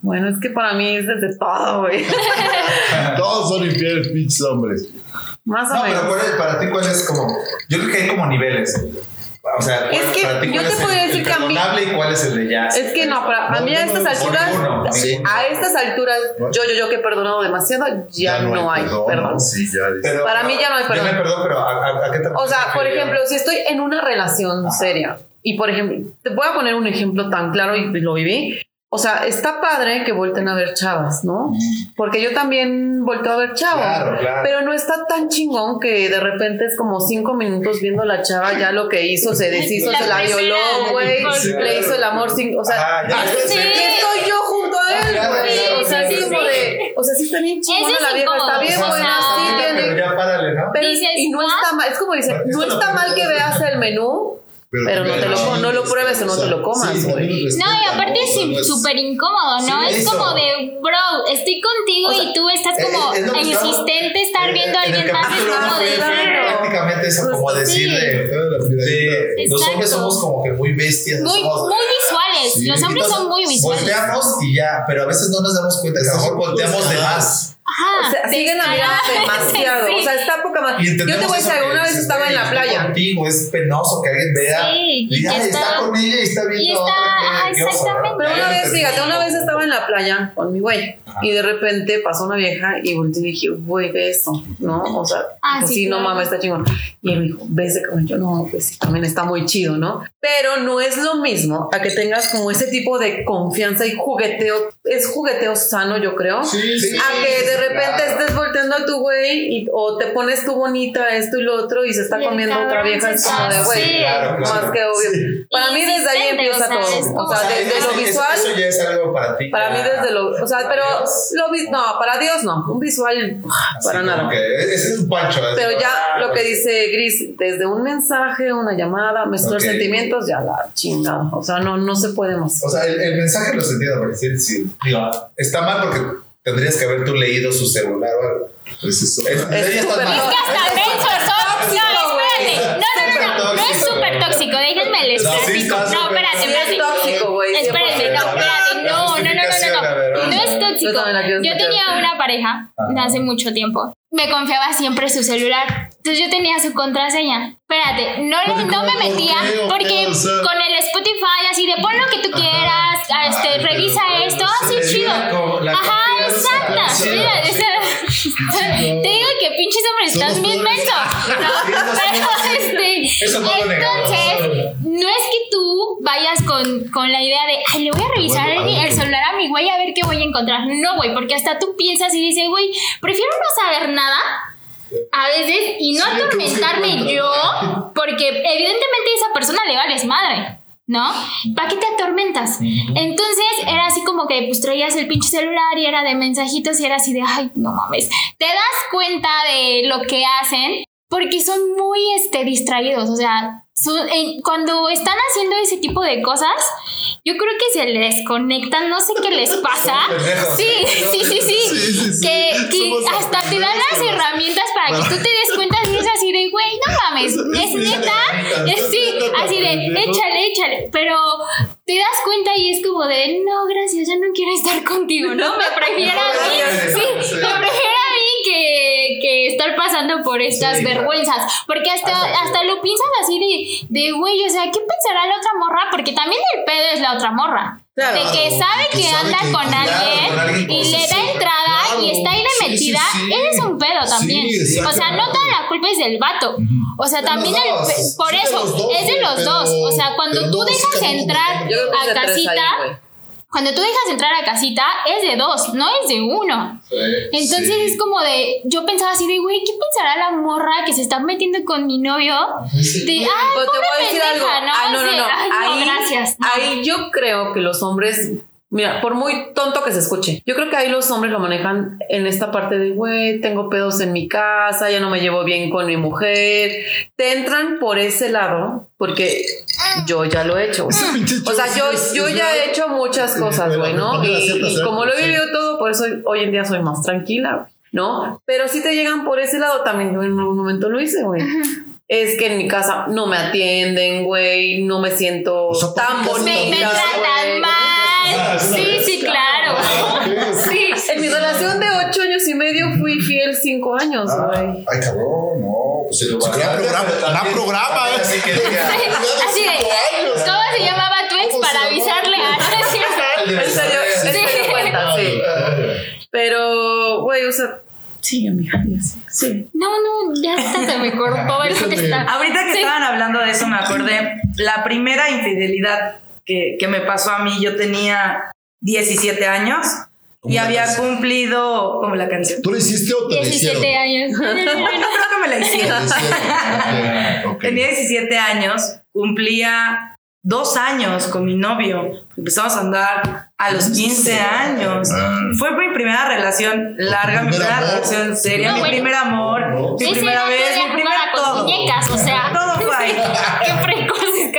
Speaker 3: bueno, es que para mí es desde todo, güey. (laughs)
Speaker 4: Todos son infieles, pinches hombres.
Speaker 3: Más o
Speaker 1: No, pero
Speaker 3: menos.
Speaker 1: ¿cuál es- para ti, ¿cuál es como.? Yo creo que hay como niveles. O sea,
Speaker 3: Es
Speaker 1: ¿cuál-
Speaker 3: que
Speaker 1: para ti,
Speaker 3: yo
Speaker 1: ¿cuál
Speaker 3: te
Speaker 1: es el-
Speaker 3: podría
Speaker 1: el
Speaker 3: decir que a mí-
Speaker 1: y cuál es el de ya?
Speaker 3: Es que no, para, a mí a estas alturas,
Speaker 1: ninguno,
Speaker 3: sí,
Speaker 1: ninguno.
Speaker 3: a estas alturas, yo, yo, yo que he perdonado demasiado, ya, no, hay perdón.
Speaker 4: Sí, ya. es-
Speaker 1: Pero-
Speaker 3: para mí ya no hay perdón.
Speaker 1: me perdón, pero ¿a, a- a qué te
Speaker 3: O sea, por ejemplo, si estoy en una relación seria y, por ejemplo, te voy a poner un ejemplo tan claro y lo viví. O sea, está padre que volten a ver chavas, ¿no? Porque yo también volteo a ver chavas.
Speaker 1: Claro, claro.
Speaker 3: Pero no está tan chingón que de repente es como cinco minutos viendo la chava, ya lo que hizo, se deshizo,
Speaker 5: La
Speaker 3: se la violó, güey.
Speaker 5: sí,
Speaker 3: le
Speaker 1: claro.
Speaker 3: hizo el amor sin. O sea,
Speaker 1: Ah,
Speaker 3: y
Speaker 5: sí.
Speaker 3: estoy yo junto a él,
Speaker 1: Claro,
Speaker 3: güey.
Speaker 1: claro,
Speaker 3: o sea,
Speaker 1: sí, sí,
Speaker 3: como
Speaker 5: sí.
Speaker 3: de. O sea, sí está bien
Speaker 5: es
Speaker 3: la vieja, está bien
Speaker 5: o sea,
Speaker 3: buena, sí
Speaker 1: Pero
Speaker 3: tiene.
Speaker 1: ya párale, ¿no?
Speaker 3: Pero, y no está mal, es como dice, no está mal que veas el menú, pero no te lo, no lo pruebes o no te lo comas,
Speaker 4: Sí,
Speaker 3: güey.
Speaker 4: también
Speaker 5: No, y aparte
Speaker 4: O sea, no
Speaker 5: es
Speaker 4: es-
Speaker 5: súper incómodo, ¿no?
Speaker 1: Sí,
Speaker 5: es
Speaker 1: eso.
Speaker 5: como de, bro, estoy contigo
Speaker 3: O sea,
Speaker 5: y tú estás
Speaker 1: Eh,
Speaker 5: como
Speaker 1: es estaba-
Speaker 5: insistente estar
Speaker 1: en-
Speaker 5: viendo a alguien más. Es como de,
Speaker 1: prácticamente eso, como
Speaker 5: Sí.
Speaker 1: decir de, de- los hombres somos como que muy bestias.
Speaker 5: muy, visuales.
Speaker 4: Sí,
Speaker 5: Los hombres son muy visuales.
Speaker 1: Volteamos y ya, pero a veces no nos damos cuenta que a lo mejor volteamos de más.
Speaker 5: Ajá,
Speaker 3: O sea, siguen
Speaker 5: descarada. (laughs)
Speaker 3: demasiado.
Speaker 5: Sí.
Speaker 3: O sea, está poca más. Yo te voy a decir,
Speaker 1: que
Speaker 3: una vez estaba en
Speaker 1: "Güey,
Speaker 3: la playa.
Speaker 1: Contigo, es penoso que alguien vea.
Speaker 5: Sí, y
Speaker 1: ya está,
Speaker 5: está-
Speaker 1: con ella y está viendo
Speaker 5: y está- ajá, exactamente.
Speaker 3: Pero una vez, fíjate, una vez estaba en la playa con mi güey
Speaker 1: Ajá.
Speaker 3: y de repente pasó una vieja y volteé y dije, güey, ve eso, ¿no? O sea,
Speaker 5: Ah,
Speaker 3: pues
Speaker 5: sí,
Speaker 3: sí, no
Speaker 5: claro.
Speaker 3: mames, está chingón. Y él me dijo, ves de cabrón. Yo no, pues sí, también está muy chido, ¿no? Pero no es lo mismo a que tengas como ese tipo de confianza y jugueteo. Es jugueteo sano, yo creo.
Speaker 4: Sí, sí.
Speaker 3: A que de repente
Speaker 1: claro.
Speaker 3: estés volteando a tu güey y, o te pones tú bonita, esto y lo otro, y se está
Speaker 5: Y
Speaker 3: comiendo otra vieja. Es como de güey,
Speaker 5: sí.
Speaker 1: Claro, claro.
Speaker 3: más que obvio. Para mí desde ahí empieza
Speaker 5: o sea,
Speaker 3: todo. O sea, desde lo visual.
Speaker 1: Eso ya es algo para ti.
Speaker 3: Para mí desde lo, o sea, pero lo vi- no, para Dios no, un visual para nada.
Speaker 1: que ese es un pancho.
Speaker 3: Pero ya lo que
Speaker 1: pues,
Speaker 3: dice Gris, desde un mensaje, una llamada, mezclar
Speaker 1: Ok.
Speaker 3: sentimientos, ya la chingada. O sea, no, no se puede más.
Speaker 1: O sea, el, el mensaje lo entiendo, porque sí, sí, digo, está mal porque tendrías que haber tú leído su celular o algo.
Speaker 4: Pues eso.
Speaker 1: Es,
Speaker 3: Es
Speaker 1: mal.
Speaker 5: Es que hasta mensos son. No, espérate. No, no, no, no. No es súper tóxico. Déjenme les platico. No, espérate,
Speaker 3: es
Speaker 5: espérate.
Speaker 3: tóxico, güey.
Speaker 5: Espérate,
Speaker 3: 100%.
Speaker 5: no, espérate, no, no, no, no, no, no. es tóxico. Yo tenía una pareja de hace mucho tiempo. Me confiaba siempre su celular. Entonces yo tenía su contraseña. Espérate, no,
Speaker 4: Pero
Speaker 5: no me
Speaker 4: ¿cómo? ¿Por
Speaker 5: metía porque?
Speaker 4: O sea-
Speaker 5: con el Spotify así de pon lo que tú quieras, este,
Speaker 4: Ay, pero
Speaker 5: revisa esto, así
Speaker 1: le
Speaker 5: chido. Ajá, exacta. Mira, te digo que pinches hombres están bien mensos. No, (laughs) (laughs) pero este,
Speaker 1: Eso no
Speaker 5: entonces, no es que tú vayas con, con la idea de, ay, le voy a revisar
Speaker 4: Bueno,
Speaker 5: el,
Speaker 4: a ver,
Speaker 5: el celular a mi güey a ver qué voy a encontrar. No, güey, porque hasta tú piensas y dices, güey, prefiero no saber nada a veces y no
Speaker 4: Sí,
Speaker 5: atormentarme yo, porque evidentemente esa persona le vales madre. ¿No? ¿Para qué te atormentas? Entonces era así como que pues traías el pinche celular y era de mensajitos y era así de, ay, no mames. Te das cuenta de lo que hacen porque son muy este, distraídos. O sea, en- cuando están haciendo ese tipo de cosas, yo creo que se les desconectan, no sé qué les pasa. (laughs) Sí, sí, sí, sí.
Speaker 4: Sí, sí, sí.
Speaker 5: Que, que hasta te dan las herramientas para que tú te des cuenta y es así de, güey, no mames, (laughs) es neta. Es, sí, así de, échale, échale. Pero te das cuenta y es como de, no, gracias, ya no quiero estar contigo, ¿no? Me prefiero a mí. (laughs) Sí, me prefiero a mí que, que estar pasando por estas
Speaker 1: Sí,
Speaker 5: vergüenzas. Porque hasta,
Speaker 1: Hasta-
Speaker 5: lo piensan así de, de, güey, o sea, ¿qué pensará la otra morra? Porque también el pedo es la otra morra.
Speaker 3: Claro.
Speaker 5: de que sabe
Speaker 4: que
Speaker 5: que
Speaker 4: sabe
Speaker 5: anda
Speaker 4: que-
Speaker 5: con
Speaker 4: claro,
Speaker 5: alguien
Speaker 1: con alguien
Speaker 5: y le da entrada y está ahí de
Speaker 4: Sí, sí,
Speaker 5: metida,
Speaker 4: sí.
Speaker 5: ese es un pedo también.
Speaker 4: Sí,
Speaker 5: o sea, no toda la culpa es del vato. O sea,
Speaker 1: De
Speaker 5: también el por eso
Speaker 4: dos,
Speaker 5: es de los
Speaker 4: pero-
Speaker 5: dos. O sea, cuando tú dejas entrar a casita. Cuando tú dejas entrar a casita, es de dos, no es de uno. Entonces
Speaker 4: Sí.
Speaker 5: es como de, yo pensaba así de, güey, ¿qué pensará la morra que se está metiendo con mi novio? De, ay,
Speaker 3: Pero te voy
Speaker 5: pobre
Speaker 3: a decir algo.
Speaker 5: pendeja, ¿no?
Speaker 3: Ah, no, no, no.
Speaker 5: ay, no,
Speaker 3: Ahí,
Speaker 5: gracias.
Speaker 3: ahí yo creo que los hombres, mira, por muy tonto que se escuche, yo creo que ahí los hombres lo manejan en esta parte de, güey, tengo pedos en mi casa, ya no me llevo bien con mi mujer. Te entran por ese lado, porque yo ya lo he hecho. güey. O sea, yo, yo ya he hecho muchas cosas, güey, ¿no? Y, y como lo he vivido todo, por eso hoy en día soy más tranquila, güey, ¿no? Pero si te llegan por ese lado, también yo en algún momento lo hice, güey. Es que en mi casa no me atienden, güey, no me siento
Speaker 2: O sea,
Speaker 3: tan
Speaker 2: ¿por qué
Speaker 3: bonita.
Speaker 5: Me, me tratan mal. Sí, sí, claro. (laughs) Sí.
Speaker 3: En mi relación de ocho años y medio fui fiel cinco años, güey.
Speaker 4: Ay, cabrón, no. Pues el
Speaker 2: gran programa, gran programa, ¿eh?
Speaker 1: Así que (laughs)
Speaker 5: Así de, ¿cómo se llamaba tu ex
Speaker 4: ¿Cómo se
Speaker 5: para avisarle (laughs) a
Speaker 1: Sí.
Speaker 3: serio cuenta, sí. Pero, güey, o sea, sí, amiga, ya sé, sí.
Speaker 5: No, no, ya está, se me cortó eso que está.
Speaker 6: Ahorita que
Speaker 5: Sí.
Speaker 6: estaban hablando de eso, me acordé. La primera infidelidad que, que me pasó a mí, yo tenía 17 años y
Speaker 4: la
Speaker 6: había
Speaker 4: canción.
Speaker 6: cumplido, como la canción.
Speaker 4: ¿Tú lo hiciste o te lo hicieron?
Speaker 5: 17 años. (laughs)
Speaker 6: No creo que me la hicieron.
Speaker 4: Ok, ok.
Speaker 6: Tenía 17 años, cumplía dos años con mi novio. Empezamos a andar a los 15 años.
Speaker 4: Ah.
Speaker 6: Fue mi primera relación larga, mi
Speaker 4: primer
Speaker 6: primera
Speaker 4: amor.
Speaker 6: relación seria,
Speaker 5: No,
Speaker 6: mi
Speaker 5: bueno.
Speaker 6: primer amor, mi primera vez, mi primer
Speaker 5: con
Speaker 6: todo.
Speaker 5: muñecas, o sea.
Speaker 6: Todo fue ahí. (laughs)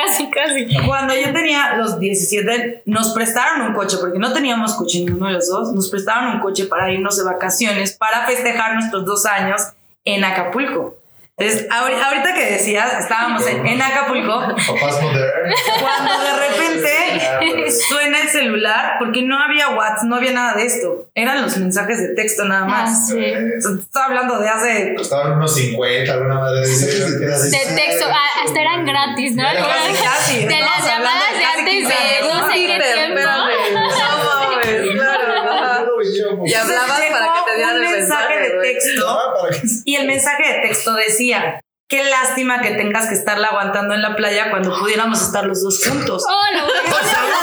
Speaker 5: Casi, casi.
Speaker 6: Cuando yo tenía los 17, nos prestaron un coche, porque no teníamos coche ninguno de los dos, nos prestaron un coche para irnos de vacaciones, para festejar nuestros dos años en Acapulco. Entonces, ahori- ahorita que decías, estábamos en, en Acapulco,
Speaker 1: Papás modernos.
Speaker 6: cuando de repente (laughs) suena el celular, porque no había WhatsApp, no había nada de esto, eran los mensajes de texto nada
Speaker 5: Ah,
Speaker 6: más.
Speaker 5: sí.
Speaker 6: Sea, Estaba hablando de hace...
Speaker 1: Estaban unos 50, alguna madre.
Speaker 5: De texto, ah, hasta eran gratis, ¿no?
Speaker 6: Casi,
Speaker 5: Algunas-
Speaker 6: casi,
Speaker 5: De las llamadas
Speaker 6: de
Speaker 5: antes
Speaker 6: 15
Speaker 5: de no sé qué tiempo.
Speaker 3: Y hablabas para que te dieran el
Speaker 6: mensaje
Speaker 3: mensaje,
Speaker 6: de texto
Speaker 4: Ah.
Speaker 6: Y el mensaje de texto decía, qué lástima que tengas que estarla aguantando en la playa cuando pudiéramos estar los dos juntos.
Speaker 5: Oh, no. ¡Salud!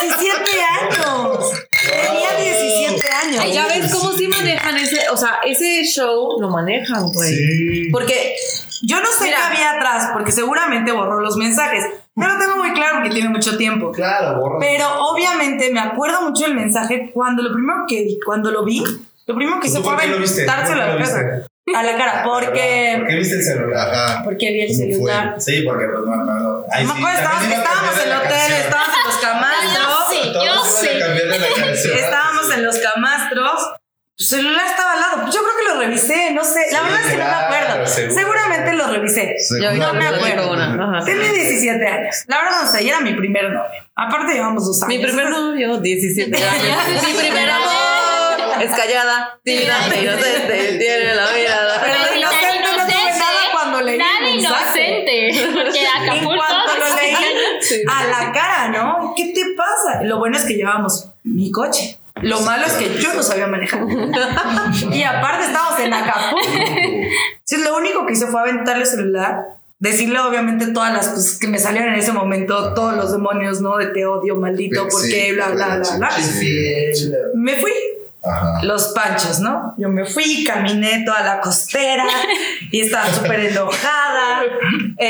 Speaker 6: 17 años. Tenía 17 años.
Speaker 3: Ya ves cómo sí manejan ese, o sea, ese show lo manejan, güey.
Speaker 1: Sí.
Speaker 3: Porque
Speaker 6: Yo no sé
Speaker 3: Mira.
Speaker 6: qué había atrás, porque seguramente borró los mensajes. Yo lo tengo muy claro porque tiene mucho tiempo.
Speaker 1: Claro, borra.
Speaker 6: Pero obviamente me acuerdo mucho del mensaje cuando lo primero que vi, cuando lo vi, lo primero que
Speaker 1: ¿Tú
Speaker 6: hice fue aventárselo a
Speaker 1: ¿Por
Speaker 6: la
Speaker 1: viste?
Speaker 6: A la cara,
Speaker 1: ¿Por
Speaker 6: porque,
Speaker 1: qué viste el celular?
Speaker 4: Ajá.
Speaker 6: porque vi el celular.
Speaker 1: Sí, porque pues no, no, no. Ahí
Speaker 6: No
Speaker 1: sí,
Speaker 6: me acuerdo, estábamos, en el hotel, estábamos en los camastros.
Speaker 5: Sí, yo
Speaker 1: canción.
Speaker 6: Estábamos en los camastros. Tu celular estaba al lado. Pues Yo creo que lo revisé, no sé. La
Speaker 1: Sí,
Speaker 6: verdad es que no me acuerdo.
Speaker 1: seguro.
Speaker 6: Seguramente lo revisé.
Speaker 3: yo
Speaker 6: No me acuerdo. Tenía 17 años. La verdad no sé, era mi primer novio. Aparte llevamos dos años.
Speaker 3: Mi primer novio, 17 años. (laughs) Mi primer amor (laughs) es callada, tímida, inocente, tiene la mirada.
Speaker 6: Pero
Speaker 5: tan
Speaker 6: inocente no tuve nada cuando leí
Speaker 5: Nada inocente. Porque (laughs)
Speaker 6: En
Speaker 5: Acapulco.
Speaker 6: cuanto lo leí
Speaker 3: Sí.
Speaker 6: a la cara, ¿no? ¿Qué te pasa? Lo bueno es que llevábamos mi coche. Lo malo es que yo no sabía manejar. y aparte estábamos en Acapulco. (laughs) Entonces lo único que hice fue aventarle el celular, decirle obviamente todas las cosas que me salieron en ese momento, todos los demonios, ¿no? De te odio, maldito,
Speaker 4: Sí,
Speaker 6: porque bla, bla, bla, bla.
Speaker 4: sí.
Speaker 6: Me fui.
Speaker 4: Ajá.
Speaker 6: Los panchos, ¿no? Yo me fui, caminé toda la costera (laughs) y estaba súper enojada. Eh,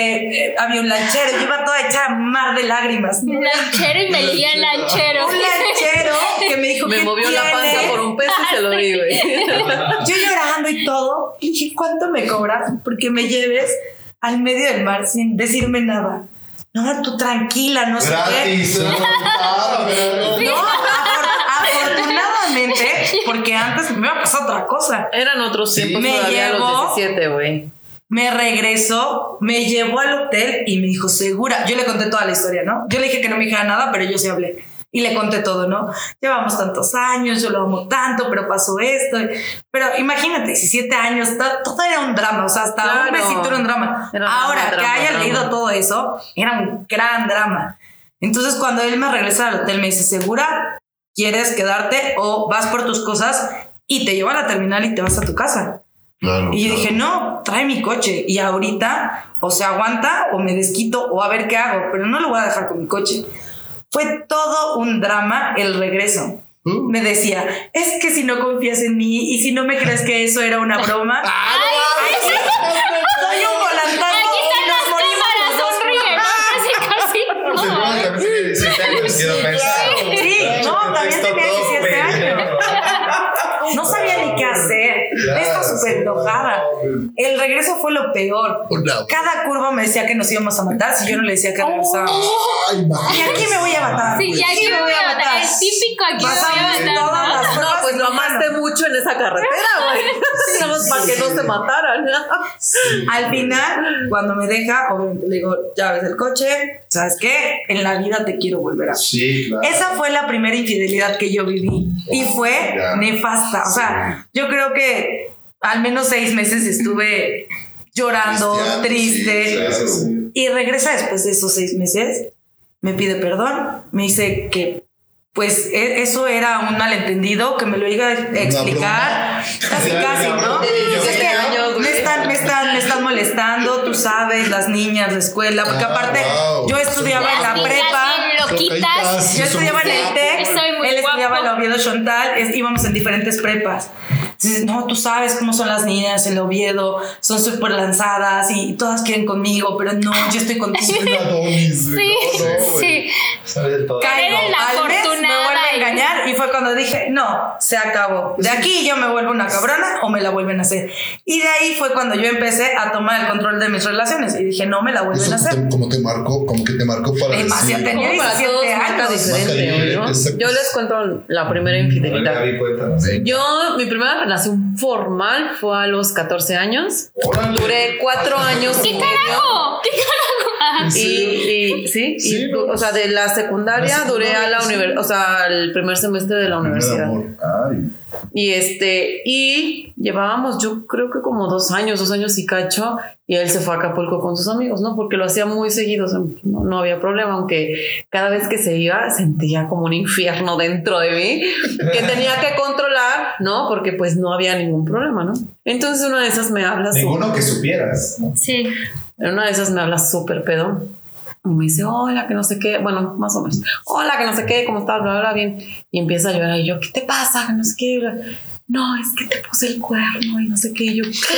Speaker 6: eh, había un lanchero, yo iba toda hecha mar de lágrimas. ¿no?
Speaker 5: Un lanchero y me leía el lanchero.
Speaker 6: Un lanchero que me dijo
Speaker 3: Me
Speaker 6: "¿Qué
Speaker 3: movió la
Speaker 6: tiene?".
Speaker 3: panza por un peso y se lo di, güey. (laughs)
Speaker 6: Yo llorando y todo. Y dije, ¿cuánto me cobras? Porque me lleves al medio del mar sin decirme nada. No, tú tranquila, no sé qué.
Speaker 1: Gratis. Ah, (laughs) pero-
Speaker 6: No, (laughs) porque antes me iba a pasar otra cosa.
Speaker 3: Eran otros tiempos
Speaker 6: Me
Speaker 3: a
Speaker 6: llevó-
Speaker 3: los 17, güey.
Speaker 6: Me regresó, me llevó al hotel y me dijo, segura. Yo le conté toda la historia, ¿no? Yo le dije que no me dijera nada, pero yo sí hablé. Y le conté todo, ¿no? Llevamos tantos años, yo lo amo tanto, pero pasó esto. Pero imagínate, 17 años, to- todo era un drama, o sea, hasta un
Speaker 3: Claro.
Speaker 6: besito era un drama.
Speaker 3: Era
Speaker 6: Ahora,
Speaker 3: drama,
Speaker 6: que haya
Speaker 3: drama.
Speaker 6: leído todo eso, era un gran drama. Entonces, cuando él me regresa al hotel, me dice, ¿segura? ¿Quieres quedarte o vas por tus cosas y te llevo a la terminal y te vas a tu casa?
Speaker 4: Claro.
Speaker 6: Y yo
Speaker 4: claro.
Speaker 6: dije, no, trae mi coche. Y ahorita o se aguanta o me desquito o a ver qué hago, pero no lo voy a dejar con mi coche. Fue todo un drama el regreso. Me decía, es que si no confías en mí y si no me crees que eso era una broma, soy un volantazo
Speaker 5: Aquí
Speaker 6: y
Speaker 5: están
Speaker 6: nos
Speaker 5: las cámaras, sonríe. Casi, casi.
Speaker 1: Pues el hermano también tiene 17 años, quiero pensar.
Speaker 6: Sí, no, también tenía
Speaker 1: todo
Speaker 6: 17
Speaker 1: pendejo.
Speaker 6: años. No sabía ni qué hacer.
Speaker 1: Claro,
Speaker 6: Estaba súper enojada. El regreso fue lo peor. Cada curva me decía que nos íbamos a matar si yo no le decía que regresábamos.
Speaker 4: Ay, ma.
Speaker 6: Y aquí me voy a matar.
Speaker 5: Sí, ya aquí me voy a matar. El típico aquí me voy a matar.
Speaker 6: todas
Speaker 5: ¿no?
Speaker 6: las
Speaker 3: No, pues
Speaker 6: y
Speaker 3: lo amaste mucho en esa carretera, (laughs) güey. Nada más para que no se mataran.
Speaker 6: Al final, cuando me deja, obviamente le digo, llaves del coche, ¿sabes qué? En la vida te quiero volver a.
Speaker 1: Sí, claro.
Speaker 6: Esa fue la primera infidelidad que yo viví y fue
Speaker 4: Ya.
Speaker 6: nefasta. O sea, yo creo que al menos seis meses estuve llorando,
Speaker 4: Cristiano,
Speaker 6: triste.
Speaker 4: sí, claro.
Speaker 6: Y regresa después de esos seis meses, me pide perdón, me dice que pues e- eso era un malentendido, que me lo iba a explicar, casi (laughs) casi, ¿no? me están, me están, me están molestando, tú sabes, las niñas, la escuela, porque
Speaker 4: Ah,
Speaker 6: aparte
Speaker 4: wow.
Speaker 6: yo estudiaba en la prepa.
Speaker 5: loquitas.
Speaker 6: Yo estudiaba en el TEC, él estudiaba en la. Oviedo Chontal, es- íbamos en diferentes prepas. Entonces, no, tú sabes cómo son las niñas en el Oviedo, son súper lanzadas y todas quieren conmigo, pero no, yo estoy contigo. (laughs)
Speaker 5: Sí, sí.
Speaker 1: Sabes de todo.
Speaker 6: Caigo,
Speaker 5: la
Speaker 6: al mes me vuelve a engañar y fue cuando dije, no, se acabó. De aquí yo me vuelvo una cabrona o me la vuelven a hacer. Y de ahí fue cuando yo empecé a tomar el control de mis relaciones y dije, no me la vuelven
Speaker 4: Eso
Speaker 6: a hacer.
Speaker 4: te- como te marcó, como que te marcó para
Speaker 6: Demasiado
Speaker 4: decir,
Speaker 6: tenía
Speaker 3: Como para
Speaker 6: 17
Speaker 3: todos marca
Speaker 6: años.
Speaker 3: diferente, ¿no? Yo les cuento la primera infidelidad. Yo, mi primera relación formal fue a los 14 años.
Speaker 1: Órale.
Speaker 3: Duré cuatro años y
Speaker 5: ¿Qué carajo? ¿Qué carajo?
Speaker 3: Y, y- sí, y
Speaker 4: Sí,
Speaker 3: du-
Speaker 4: no.
Speaker 3: o sea, de la secundaria
Speaker 4: La
Speaker 3: duré a la
Speaker 4: secundaria,
Speaker 3: universidad, o sea, el primer semestre de la universidad.
Speaker 4: amor. Ay.
Speaker 3: Y este, y llevábamos, yo creo que como dos años, dos años y cacho, y él se fue a Acapulco con sus amigos, ¿no? Porque lo hacía muy seguido, o sea, no, no había problema, aunque cada vez que se iba sentía como un infierno dentro de mí, que tenía que controlar, ¿no? Porque pues no había ningún problema, ¿no? Entonces una de esas me habla
Speaker 1: Ninguno que supieras. ¿no?
Speaker 5: Sí.
Speaker 3: en una de esas me habla súper pedo. Y me dice, hola, que no sé qué. Bueno, más o menos. Hola, que no sé qué, ¿cómo estás? Bla, bla, bla, bien. Y empieza a llorar. Y yo, ¿qué te pasa? Que no sé qué. No, es que te puse el cuerno y no sé qué. Y yo, ¿qué?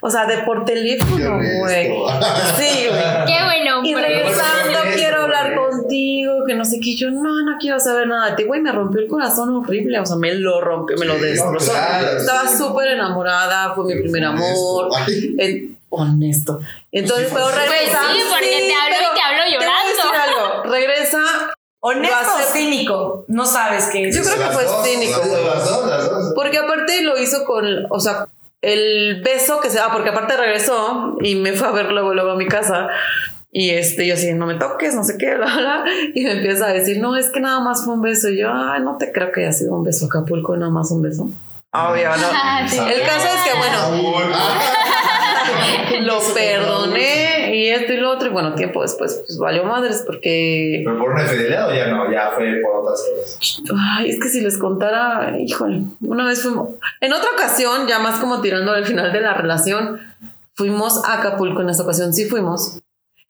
Speaker 3: O sea, de por teléfono, güey. Sí, güey. (laughs)
Speaker 5: Qué bueno,
Speaker 3: Y regresando,
Speaker 1: Bueno,
Speaker 3: quiero hablar contigo, que no sé qué. Y yo, no, no quiero saber nada de ti, güey. Me rompió el corazón horrible. O sea, me lo rompió, me lo destrozó.
Speaker 1: claro,
Speaker 3: Estaba
Speaker 1: sí.
Speaker 3: súper enamorada, fue mi primer amor.
Speaker 4: Ay.
Speaker 3: El- honesto. Entonces,
Speaker 4: Sí,
Speaker 3: pero
Speaker 4: pues,
Speaker 3: regresa.
Speaker 5: sí, porque te habló y te habló
Speaker 3: voy a
Speaker 5: llorando.
Speaker 3: decir algo. Regresa.
Speaker 6: Honesto o cínico, no sabes qué es.
Speaker 3: Yo creo que fue
Speaker 1: dos,
Speaker 3: cínico,
Speaker 1: Las dos, las dos, las dos.
Speaker 3: Porque aparte lo hizo con, o sea, el beso que se da, porque aparte regresó y me fue a ver luego, luego a mi casa. Y este, yo así, no me toques, no sé qué, (laughs) bla, bla. Y me empieza a decir, no, es que nada más fue un beso. Y yo, ay, no te creo que haya sido un beso Acapulco, nada más un beso. Obvio, no.
Speaker 5: Ah, (laughs) sí.
Speaker 3: El caso es que, bueno, (laughs) (laughs) lo perdoné y esto y lo otro. Y bueno, tiempo después, pues valió madres porque.
Speaker 1: ¿Pero por una infidelidad o ya no? Ya fue por otras cosas.
Speaker 3: Ay, es que si les contara, híjole, una vez fuimos, en otra ocasión, ya más como tirando al final de la relación, fuimos a Acapulco en esa ocasión, sí fuimos.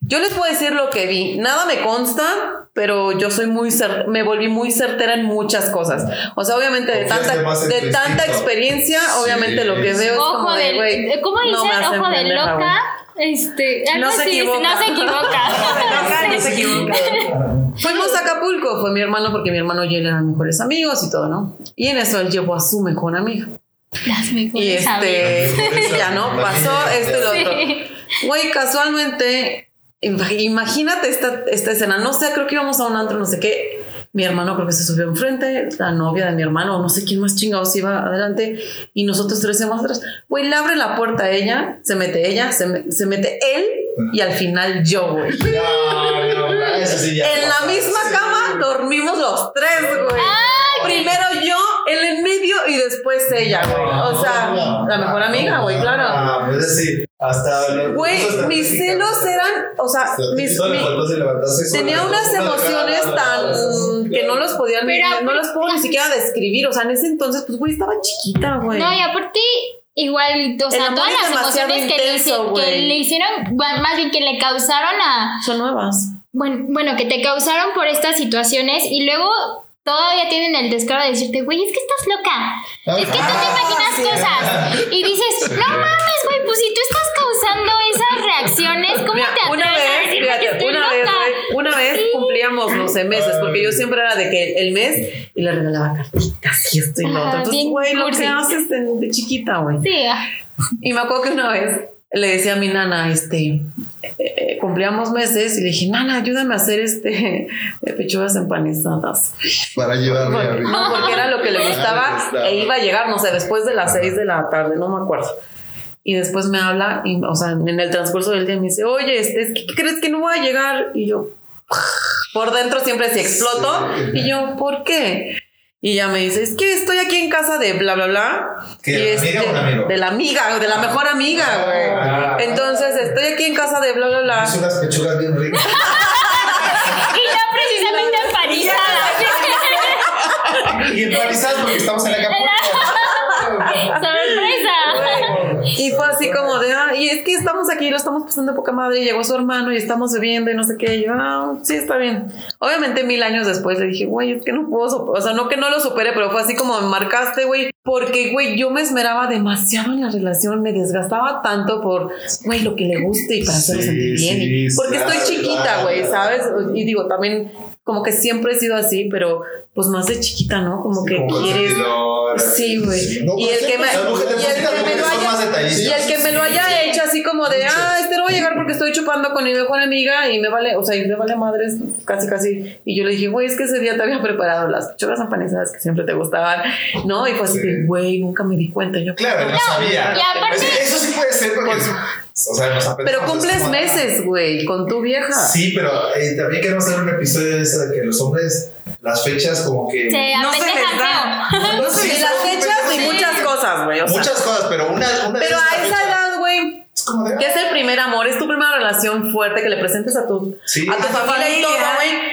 Speaker 3: Yo les puedo decir lo que vi, nada me consta, pero yo soy muy, cer- me volví muy certera en muchas cosas. O sea, obviamente de tanta, de tanta experiencia, obviamente lo que veo es
Speaker 5: Ojo
Speaker 3: como de,
Speaker 5: de,
Speaker 3: güey,
Speaker 5: ¿cómo
Speaker 3: no me
Speaker 5: dicen?
Speaker 3: hacen
Speaker 5: Ojo de loca. Este,
Speaker 6: No se
Speaker 5: así,
Speaker 6: equivoca.
Speaker 5: No se equivoca.
Speaker 6: Loca, (laughs) no se equivoca.
Speaker 3: Fuimos a Acapulco, fue mi hermano porque mi hermano y él eran mejores amigos y todo, ¿no? Y en eso él llevó a su mejor amiga.
Speaker 5: Las
Speaker 3: Y
Speaker 5: mejores amigas.
Speaker 3: este, (laughs) ya no, pasó esto y lo otro.
Speaker 5: Sí.
Speaker 3: Güey, casualmente, imagínate esta, esta escena. No sé, creo que íbamos a un antro, no sé qué. Mi hermano creo que se subió enfrente, la novia de mi hermano, no sé quién más chingados iba adelante, y nosotros tres íbamos atrás. Güey, le abre la puerta a ella, se mete ella, se, me- se mete él, y al final yo, güey. (laughs)
Speaker 1: No, no, no, eso sí ya
Speaker 3: En la misma
Speaker 1: Sí.
Speaker 3: cama dormimos los tres, güey. Primero yo, él en medio y después ella, güey. O sea, la mejor amiga, güey, claro.
Speaker 1: Ah, pues es decir, hasta.
Speaker 3: Güey, mis celos eran, o sea, mis, tenía
Speaker 1: ¿no?
Speaker 3: unas emociones tan que no los podían, no los puedo ni siquiera describir. O sea, en ese entonces, pues, güey, estaba chiquita, güey.
Speaker 5: No, y aparte, igual, o sea, todas las emociones que le, que le hicieron, bueno, más bien que le causaron a,
Speaker 3: Son nuevas.
Speaker 5: bueno, bueno, que te causaron por estas situaciones y luego todavía tienen el descaro de decirte, güey, es que estás loca. Es que tú te imaginas cosas. Y dices, no mames, güey, pues si tú estás causando esas reacciones, ¿cómo
Speaker 3: Mira,
Speaker 5: te
Speaker 3: una
Speaker 5: atreves a
Speaker 3: vez,
Speaker 5: que
Speaker 3: fíjate,
Speaker 5: estoy
Speaker 3: una vez, una vez cumplíamos, no sé, meses, porque yo siempre era de que el mes y le regalaba cartitas y esto y lo otro. Entonces, güey, lo que haces de, de chiquita, güey.
Speaker 5: Sí, ah,
Speaker 3: Y me acuerdo que una vez le decía a mi nana, este, eh, eh, cumplíamos meses y le dije, nana, ayúdame a hacer este eh, pechugas empanizadas.
Speaker 4: Para llevarle a
Speaker 3: no, porque era lo que le gustaba e iba a llegar, no sé, después de las seis de la tarde, no me acuerdo. Y después me habla, y, o sea, en el transcurso del día me dice, oye, este, ¿qué crees que no voy a llegar? Y yo, (laughs) por dentro siempre se exploto. Y yo, ¿por qué? Y ella me dice, es que estoy aquí en casa de bla, bla, bla.
Speaker 1: ¿Qué,
Speaker 3: Y
Speaker 1: de la amiga o un amigo?
Speaker 3: De la amiga, de la mejor amiga,
Speaker 1: Ah.
Speaker 3: güey. Entonces, estoy aquí en casa de bla, bla, bla.
Speaker 1: Hice unas pechugas bien ricas. (laughs)
Speaker 5: Y no precisamente empanizadas. (laughs)
Speaker 1: y empanizadas porque estamos en (laughs) Acapulco.
Speaker 5: ¡Sorpresa!
Speaker 3: Y fue así como de, ah, y es que estamos aquí, lo estamos pasando de poca madre, y llegó su hermano y estamos bebiendo y no sé qué. Y yo, ah, sí, está bien. Obviamente, mil años después le dije, güey, es que no puedo, super-". o sea, no que no lo supere, pero fue así como me marcaste, güey, porque, güey, yo me esmeraba demasiado en la relación, me desgastaba tanto por, güey, lo que le guste y para hacerlo
Speaker 1: Sí,
Speaker 3: sentir bien. y-
Speaker 1: sí,
Speaker 3: porque
Speaker 1: claro,
Speaker 3: estoy chiquita, güey,
Speaker 1: claro.
Speaker 3: ¿sabes? Y digo, también, como que siempre he sido así, pero pues más de chiquita, ¿no? Como que
Speaker 1: Como
Speaker 3: quieres. Sí, güey.
Speaker 4: No,
Speaker 3: y el que me, y el que me lo haya- y el que me lo haya hecho así como de, ah, este no va a llegar porque estoy chupando con mi mejor amiga y me vale, o sea, y me vale madres casi casi. Y yo le dije, güey, es que ese día te había preparado las pechugas empanizadas que siempre te gustaban, ¿no? Y fue así güey, nunca me di cuenta. Yo,
Speaker 1: Claro, no, sabía.
Speaker 5: y aparte-
Speaker 1: Es- Eso sí puede ser porque. O sea, nos
Speaker 3: pero cumples
Speaker 1: es como-
Speaker 3: meses, güey, con tu vieja.
Speaker 1: Sí, pero eh, también queremos hacer un episodio de ese de que los hombres, las fechas como que.
Speaker 5: Se
Speaker 3: No se les da.
Speaker 1: No sé,
Speaker 3: Ni las fechas ni
Speaker 1: pendejos.
Speaker 3: muchas cosas, güey. o sea,
Speaker 1: Muchas cosas, pero una. una de
Speaker 3: pero a
Speaker 1: es
Speaker 3: esa
Speaker 1: la fecha.
Speaker 3: edad, güey,
Speaker 1: Es como de.
Speaker 3: que es el primer amor, es tu primera relación fuerte que le presentes a tu,
Speaker 1: Sí.
Speaker 3: a tu familia y todo, güey.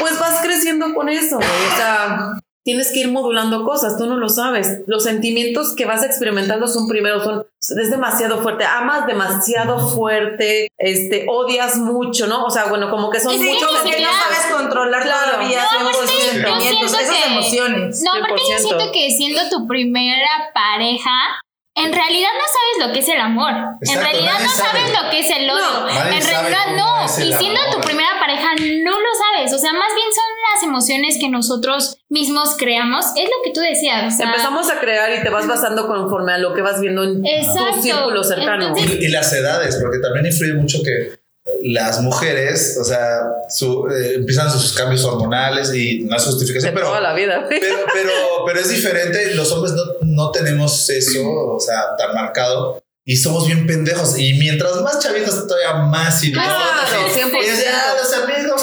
Speaker 3: Pues vas creciendo con eso, güey. O sea, tienes que ir modulando cosas, tú no lo sabes. Los sentimientos que vas experimentando son primero, son, es demasiado fuerte, amas demasiado fuerte, este, odias mucho, ¿no? O sea, bueno, como que son
Speaker 5: que
Speaker 3: muchos
Speaker 7: que no
Speaker 3: sentimientos.
Speaker 7: sabes controlar
Speaker 3: Claro.
Speaker 7: todavía
Speaker 5: No,
Speaker 7: 100%
Speaker 5: aparte, yo
Speaker 7: sentimientos, esas
Speaker 5: que-
Speaker 7: emociones.
Speaker 5: No, aparte yo
Speaker 3: 100%.
Speaker 5: siento que siendo tu primera pareja, en realidad no sabes lo que es el amor. en realidad no
Speaker 1: sabe.
Speaker 5: sabes lo que es el odio.
Speaker 3: No,
Speaker 5: en realidad no. Y siendo
Speaker 1: amor.
Speaker 5: tu primera pareja, no lo sabes. O sea, más bien son las emociones que nosotros mismos creamos. Es lo que tú decías. o sea,
Speaker 3: Empezamos a crear y te vas basando conforme a lo que vas viendo en
Speaker 5: Exacto.
Speaker 3: tu círculo cercano.
Speaker 5: Entonces-
Speaker 1: Y, y las edades, porque también influye mucho que las mujeres, o sea, su- eh, empiezan sus cambios hormonales y no es justificación, pero,
Speaker 3: toda la vida. (laughs)
Speaker 1: pero, pero, pero es diferente. Los hombres no, no tenemos eso, o sea, tan marcado. Y somos bien pendejos. Y mientras más chavitos, todavía más idiotas.
Speaker 3: Claro,
Speaker 1: y-
Speaker 3: 100%.
Speaker 1: y es, "Ah, los amigos,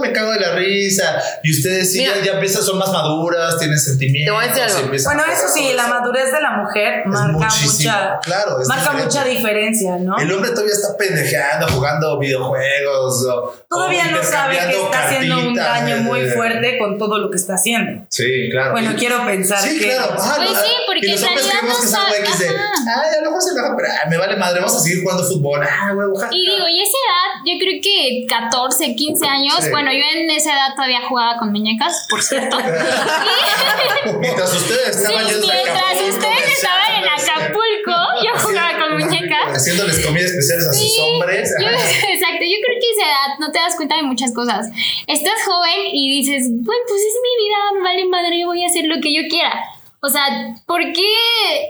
Speaker 1: me cago de la risa. Y ustedes sí,
Speaker 3: Mira.
Speaker 1: ya, ya empiezan, son más maduras, tienen sentimientos.
Speaker 3: Te voy a decir algo.
Speaker 1: y
Speaker 7: Bueno,
Speaker 1: a
Speaker 7: eso sí, la madurez de la mujer
Speaker 1: Es
Speaker 7: marca mucha,
Speaker 1: claro, es
Speaker 7: marca
Speaker 1: diferente.
Speaker 7: mucha diferencia, ¿no?
Speaker 1: El hombre todavía está pendejeando, jugando videojuegos. o-
Speaker 7: Todavía
Speaker 1: o
Speaker 7: no sabe que está haciendo un
Speaker 1: cartitas,
Speaker 7: daño
Speaker 1: eh,
Speaker 7: muy
Speaker 1: eh.
Speaker 7: fuerte con todo lo que está haciendo.
Speaker 1: Sí, claro.
Speaker 7: Bueno, quiero pensar
Speaker 1: Sí,
Speaker 7: que
Speaker 1: claro. Ah,
Speaker 5: Pues
Speaker 1: no,
Speaker 5: sí,
Speaker 1: ah,
Speaker 5: porque
Speaker 1: y los hombres creemos que son güeyes de,
Speaker 5: ajá.
Speaker 1: ay, a lo mejor se enoja, pero ah, me vale madre, vamos a seguir jugando fútbol. Ah, güey, ojalá.
Speaker 5: Y digo, y esa edad, yo creo que 14, 15 años,
Speaker 1: Sí.
Speaker 5: Bueno, yo en esa edad todavía jugaba con muñecas, por cierto. (laughs)
Speaker 1: Mientras ustedes
Speaker 5: Sí,
Speaker 1: estaban a
Speaker 5: mientras
Speaker 1: Acapulco,
Speaker 5: ustedes estaban en (laughs) Acapulco, yo jugaba con muñecas.
Speaker 1: Haciéndoles comidas especiales a sus
Speaker 5: Sí,
Speaker 1: hombres.
Speaker 5: yo- (laughs) exacto, yo creo que esa edad no te das cuenta de muchas cosas. Estás joven y dices, bueno, pues es mi vida, vale madre, voy a hacer lo que yo quiera. O sea, ¿por qué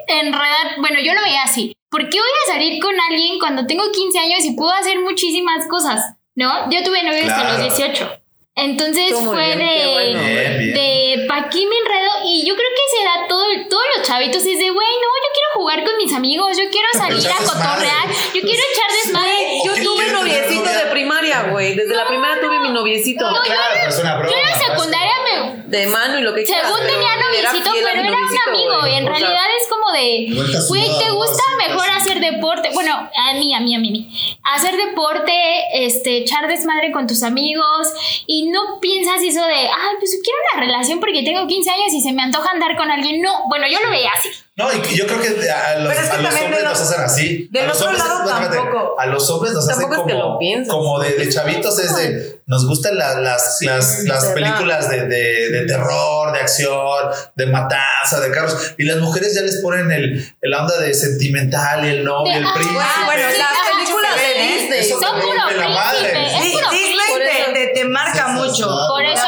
Speaker 5: enredar? Bueno, yo lo veía así. ¿Por qué voy a salir con alguien cuando tengo 15 años y puedo hacer muchísimas cosas? ¿No? Yo tuve novios hasta
Speaker 1: Claro.
Speaker 5: los 18. Entonces fue
Speaker 3: bien,
Speaker 5: de,
Speaker 3: bueno.
Speaker 1: Bien, bien.
Speaker 5: de ¿pa' qué me enredo? Y yo creo que se da todo, todos los chavitos es de, güey, no, yo quiero jugar con mis amigos, yo quiero salir a cotorrear, yo quiero echar desmadre.
Speaker 3: Yo
Speaker 1: ¿Qué
Speaker 3: tuve noviecito de primaria, güey. Desde la primera tuve mi noviecito.
Speaker 1: No, claro, pero es una broma.
Speaker 5: Yo en la secundaria me,
Speaker 3: De mano y lo que quieras.
Speaker 5: según tenía noviecito, pero era un amigo.
Speaker 3: güey.
Speaker 5: Y en
Speaker 3: O sea,
Speaker 5: realidad es como de, güey, ¿te gusta mejor hacer deporte? Bueno, a mí, a mí, a mí, a mí. Hacer deporte, este, echar desmadre con tus amigos y no piensas eso de, ay, pues quiero una relación porque tengo 15 años y se me antoja andar con alguien. No, bueno, yo lo veía así.
Speaker 1: No, y que yo creo que a los,
Speaker 7: es que
Speaker 1: a los hombres
Speaker 7: lo-
Speaker 1: nos hacen así.
Speaker 7: del
Speaker 1: A los
Speaker 7: otro
Speaker 1: hombres,
Speaker 7: lado tampoco.
Speaker 1: A los hombres nos hacen
Speaker 3: Tampoco es que
Speaker 1: como,
Speaker 3: lo pienses.
Speaker 1: como de, de chavitos, es de. Nos gustan la- las, las, las películas de, de, de terror, de acción, de matanza, de carros. Y las mujeres ya les ponen el, el onda de sentimental y el novio, el
Speaker 5: ah,
Speaker 1: príncipe.
Speaker 7: bueno,
Speaker 5: sí,
Speaker 7: las
Speaker 5: ajá,
Speaker 7: películas de.
Speaker 3: Disney.
Speaker 1: Eso
Speaker 5: Son puro
Speaker 1: la madre.
Speaker 5: Es puro
Speaker 7: Disney te, te, te marca
Speaker 4: Sí,
Speaker 7: mucho.
Speaker 5: Por eso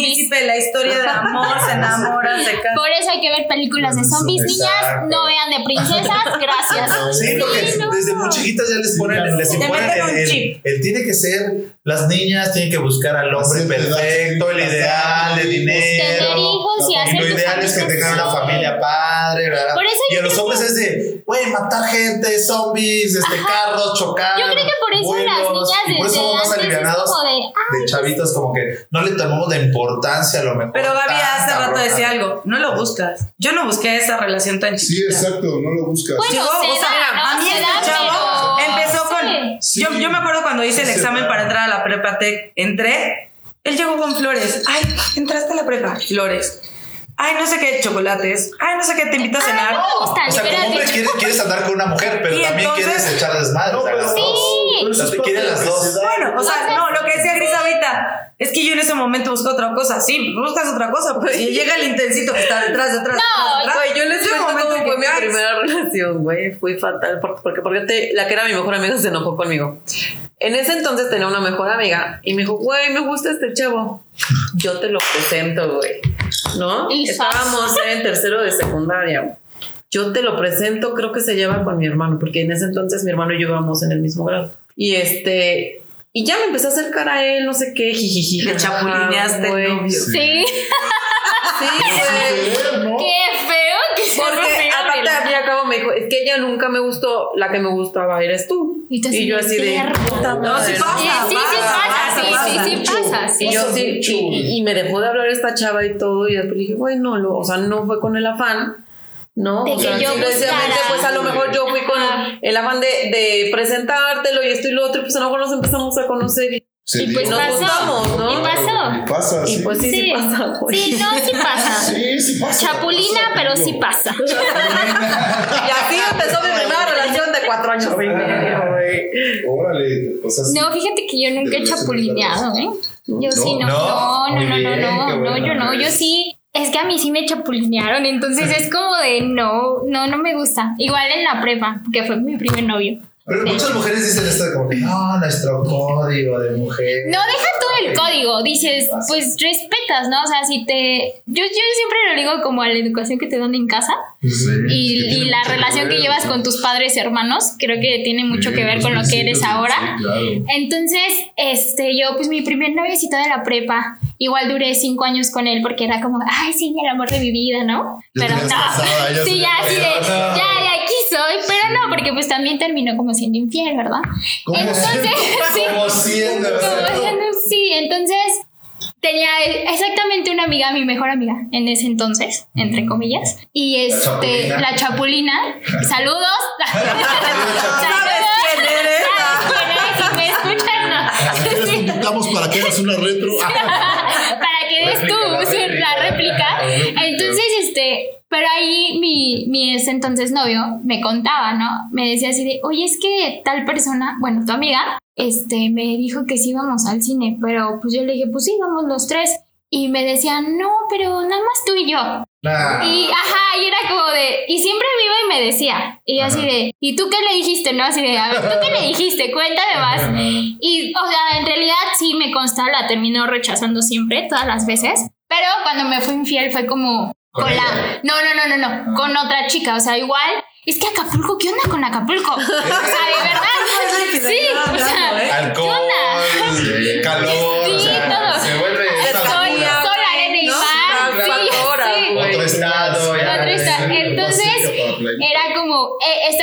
Speaker 5: de
Speaker 7: príncipe, la historia de amor, se enamoran, se casan.
Speaker 5: Por eso hay que ver películas de zombies, niñas. No vean de princesas, (laughs) gracias.
Speaker 1: Sí, porque
Speaker 5: no.
Speaker 1: desde muy chiquitas ya les ponen, les imponen el, el tiene que ser, las niñas tienen que buscar al hombre perfecto, el ideal de dinero.
Speaker 5: Tener hijos y hacer
Speaker 1: lo ideal es que tengan una
Speaker 5: sí.
Speaker 1: familia padre, ¿verdad?
Speaker 5: Por eso
Speaker 1: y
Speaker 5: yo
Speaker 1: a los hombres
Speaker 5: que-
Speaker 1: es de, güey, matar gente, zombies, este, carros, chocar.
Speaker 5: Yo creo que por eso las
Speaker 1: vuelos,
Speaker 5: niñas
Speaker 1: y por eso somos más alivianados
Speaker 5: de,
Speaker 1: de chavitos, como que no le tomamos la importancia a lo mejor.
Speaker 7: Pero Gaby hace rato decía algo, no lo buscas. Yo no busqué esa relación tan
Speaker 4: Sí,
Speaker 7: chiquita.
Speaker 4: exacto, no lo buscas.
Speaker 5: Bueno, se
Speaker 7: o sea,
Speaker 5: da, ¿no?
Speaker 7: a mí este chavo.
Speaker 4: Sí.
Speaker 7: Yo, yo me acuerdo cuando hice el examen para entrar a la prepa tech, entré, él llegó con flores. Ay, entraste a la prepa, flores. Ay, no sé qué, chocolates. Ay, no sé qué, te invito a cenar.
Speaker 5: no me gustan,
Speaker 1: O sea, como hombre quieres, quieres andar con una mujer, pero
Speaker 7: Y
Speaker 1: también
Speaker 7: entonces-
Speaker 1: quieres echar desmadre. o sea, las
Speaker 5: Sí.
Speaker 1: dos.
Speaker 4: Pero
Speaker 1: te quieren las dos.
Speaker 7: Bueno, o sea, no, lo que decía Gris ahorita es que yo en ese momento busco otra cosa. Sí, buscas otra cosa, pues y llega el intensito que está detrás, detrás,
Speaker 5: No.
Speaker 3: Güey, yo
Speaker 7: un
Speaker 3: cuento
Speaker 7: momento
Speaker 3: cómo
Speaker 7: en
Speaker 3: fue mi
Speaker 7: caes.
Speaker 3: primera (laughs) relación, güey. Fui fatal porque, porque, porque te- la que era mi mejor amiga se enojó conmigo. En ese entonces tenía una mejor amiga y me dijo, güey, me gusta este chavo. Yo te lo presento, güey. ¿No?
Speaker 5: Y
Speaker 3: Estábamos en tercero de secundaria. Yo te lo presento, creo que se lleva con mi hermano, porque en ese entonces mi hermano y yo íbamos en el mismo grado. Y este, y ya me empecé a acercar a él, no sé qué, jijiji.
Speaker 7: Le chapulineaste novio.
Speaker 5: Sí,
Speaker 3: Sí, güey.
Speaker 5: qué feo que se
Speaker 3: Porque
Speaker 5: rompió
Speaker 3: aparte
Speaker 5: el-
Speaker 3: al fin y al cabo me dijo, es que ella nunca me gustó, la que me gustaba eres tú.
Speaker 5: Y
Speaker 3: Y yo así de puta
Speaker 7: No, sí pasa,
Speaker 5: Sí, sí, sí
Speaker 7: pasa,
Speaker 5: sí, sí, pasa, sí.
Speaker 3: Y yo sí, y, y me dejó de hablar esta chava y todo, y después le dije, güey, no, lo, o sea, no fue con el afán, ¿no?
Speaker 5: De
Speaker 3: o
Speaker 5: que
Speaker 3: sea,
Speaker 5: yo
Speaker 3: simplemente,
Speaker 5: buscara.
Speaker 3: pues a lo mejor yo fui con el afán de, de presentártelo y esto y lo otro, y pues a lo mejor nos empezamos a conocer y,
Speaker 4: Se
Speaker 5: Y pues
Speaker 4: dio.
Speaker 5: pasó.
Speaker 3: ¿no?
Speaker 5: Y pasó.
Speaker 4: Y pasa,
Speaker 3: Y
Speaker 4: sí.
Speaker 3: pues sí, sí, pasa, güey.
Speaker 5: Sí, no, sí pasa. (laughs)
Speaker 4: Sí, sí pasa.
Speaker 5: Chapulina,
Speaker 4: pasa,
Speaker 5: pero sí pasa. (laughs)
Speaker 3: Y así empezó mi primera relación de cuatro años y medio.
Speaker 4: Órale, o sea, sí.
Speaker 5: No, fíjate que yo nunca he chapulineado, ¿eh? Yo sí, no,
Speaker 1: No,
Speaker 5: no, no, no, no,
Speaker 1: bien,
Speaker 5: no, yo no, yo sí. Es que a mí sí me chapulinearon, entonces (laughs) es como de no, no, no me gusta. Igual en la prepa, que fue mi primer novio.
Speaker 1: Pero muchas mujeres dicen esto de como que no, nuestro código de mujer.
Speaker 5: No deja todo el código, dices, pues respetas, ¿no? O sea, si te. Yo, yo siempre lo digo como a la educación que te dan en casa
Speaker 4: Sí,
Speaker 5: y,
Speaker 4: que
Speaker 5: y la
Speaker 4: que
Speaker 5: relación que
Speaker 4: ver.
Speaker 5: llevas con tus padres hermanos, creo que tiene mucho que ver con lo que eres ahora.
Speaker 4: Sí, claro.
Speaker 5: Entonces, este, yo, pues mi primer noviecito de la prepa, igual duré cinco años con él porque era como, ay, sí, el amor de mi vida, ¿no? Pero no,
Speaker 4: ya (laughs)
Speaker 5: sí, ya, así de, ya, ya, aquí soy, pero no, porque pues también terminó como siendo infiel, ¿verdad?
Speaker 4: ¿Cómo
Speaker 5: Entonces, (laughs) sí,
Speaker 1: siendo.
Speaker 5: siendo- sí, entonces tenía exactamente una amiga, mi mejor amiga en ese entonces, entre comillas, y este,
Speaker 1: chapulina.
Speaker 5: la chapulina, (laughs) saludos,
Speaker 7: ¿Sabes quién eres?
Speaker 5: ¿Sabes quién eres? Si me escuchas, no.
Speaker 4: Aquí les
Speaker 5: Sí.
Speaker 4: invitamos para que hagas una retro.
Speaker 5: Para que des tú (laughs)
Speaker 1: la réplica.
Speaker 5: la réplica.
Speaker 4: La réplica.
Speaker 5: Entonces, este, pero ahí mi, mi ese entonces novio me contaba, ¿no? Me decía así de, oye, es que tal persona, bueno, tu amiga, este, me dijo que sí íbamos al cine, pero pues yo le dije, pues sí, vamos los tres. Y me decían, no, pero nada más tú y yo.
Speaker 1: Nah.
Speaker 5: Y ajá, y era como de, y siempre me iba y me decía, y yo así de, ¿y tú qué le dijiste? No, así de, a ver, ¿tú qué le dijiste? Cuéntame más. Y, o sea, en realidad sí me consta, la terminó rechazando siempre, todas las veces, pero cuando me fue infiel fue como
Speaker 1: ¿Con
Speaker 5: con, la, no, no, no, no, no, con otra chica, o sea, igual, es que Acapulco, ¿qué onda con Acapulco? (laughs) O sea, de verdad,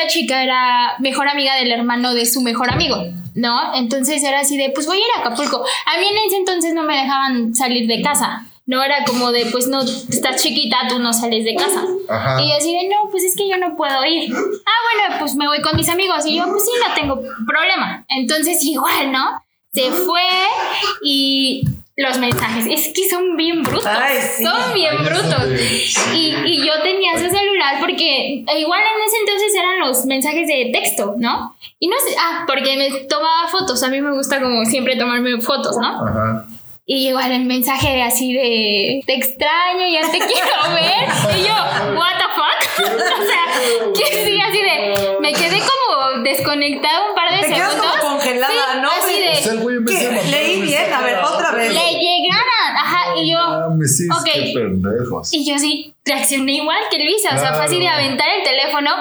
Speaker 1: esta
Speaker 5: chica era mejor amiga del hermano de su mejor amigo, ¿no? Entonces era así de, pues voy a ir a Acapulco. A mí en ese entonces no me dejaban salir de casa. No era como de, pues no, estás chiquita, tú no sales de casa.
Speaker 4: Ajá.
Speaker 5: Y yo así de, no, pues es que yo no puedo ir. Ah, bueno, pues me voy con mis amigos. Y yo, pues sí, no tengo problema. Entonces, (laughs) igual, ¿no? Se fue y los mensajes, es que son bien brutos.
Speaker 7: Ay, sí.
Speaker 5: Son bien brutos. Y, y yo tenía su celular porque igual en ese entonces eran los mensajes de texto, ¿no? Y no sé, ah, porque me tomaba fotos. A mí me gusta como siempre tomarme fotos, ¿no?
Speaker 4: Ajá.
Speaker 5: Y igual el mensaje de así de te extraño, ya te (laughs) quiero ver. Y yo, what the fuck? (laughs) o sea, que (laughs) sí, así de me quedé como desconectada un par de
Speaker 7: Te quedas
Speaker 5: segundos.
Speaker 7: como congelada,
Speaker 5: Sí,
Speaker 7: ¿no?
Speaker 5: Así
Speaker 4: O sea,
Speaker 5: de
Speaker 4: mandar
Speaker 7: Leí bien, a ver, otra vez.
Speaker 5: le llegaran, ajá, y yo
Speaker 4: Mames, sí,
Speaker 5: Ok.
Speaker 4: qué pendejos.
Speaker 5: y yo sí reaccioné igual que Luisa, o sea, fue así de aventar el teléfono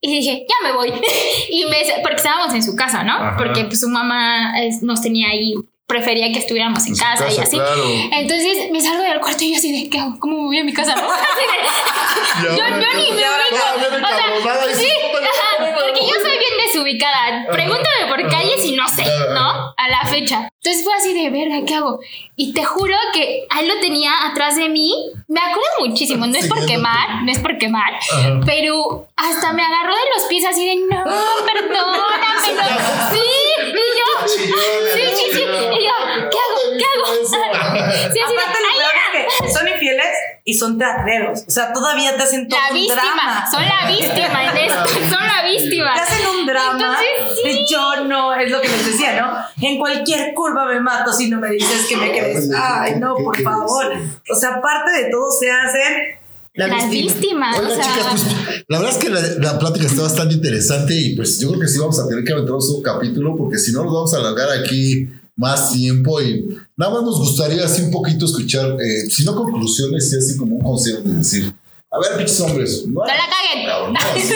Speaker 5: y dije, ya me voy. (laughs) y me, porque estábamos en su casa, ¿no?
Speaker 4: Ajá.
Speaker 5: Porque pues su mamá es- nos tenía ahí, prefería que estuviéramos en casa, y así.
Speaker 4: claro.
Speaker 5: Entonces me salgo del cuarto y yo así de, ¿qué hago? ¿Cómo me voy a mi casa? no? (laughs) Así de-
Speaker 4: Y
Speaker 5: yo, yo ni me ubico. O sea, sí,
Speaker 4: dices, "Puta,
Speaker 5: ajá,
Speaker 4: no, no, no,
Speaker 5: porque yo
Speaker 4: no".
Speaker 5: soy desubicada. Pregúntame por calles y no sé, ¿no? A la fecha. Entonces fue así de, verga, ¿qué hago? Y te juro que a él lo tenía atrás de mí. Me acuerdo muchísimo, no es por quemar, no es por quemar, pero hasta me agarró de los pies así de, no, perdóname, no. Sí, y yo, (laughs) sí, sí, sí. Y yo, ¿qué hago? ¿Qué hago? (laughs) Sí, así de,
Speaker 7: Aparte, lo
Speaker 5: "Ay,
Speaker 7: peor es que son infieles y son teatreros. O sea, todavía te hacen todo
Speaker 5: la
Speaker 7: un
Speaker 5: víctima,
Speaker 7: drama.
Speaker 5: son la víctima en esto, son la víctima.
Speaker 7: Te hacen un drama.
Speaker 5: Entonces, sí.
Speaker 7: de yo no, es lo que les decía, ¿no? En cualquier curva me mato si no me dices que me crees. Ay, no, por favor. O sea, aparte de todo, se hacen la
Speaker 5: Las
Speaker 7: víctima.
Speaker 5: víctimas,
Speaker 4: Oiga,
Speaker 5: o sea,
Speaker 4: chicas, pues la verdad es que la, la plática está bastante interesante y pues yo creo que sí vamos a tener que aventarnos un capítulo porque si no nos vamos a alargar aquí más tiempo y nada más nos gustaría así un poquito escuchar, eh, si no conclusiones, sí así como un consejo de decir, a ver, pinches hombres, no,
Speaker 5: No la caguen.
Speaker 4: Cabrón, no, así,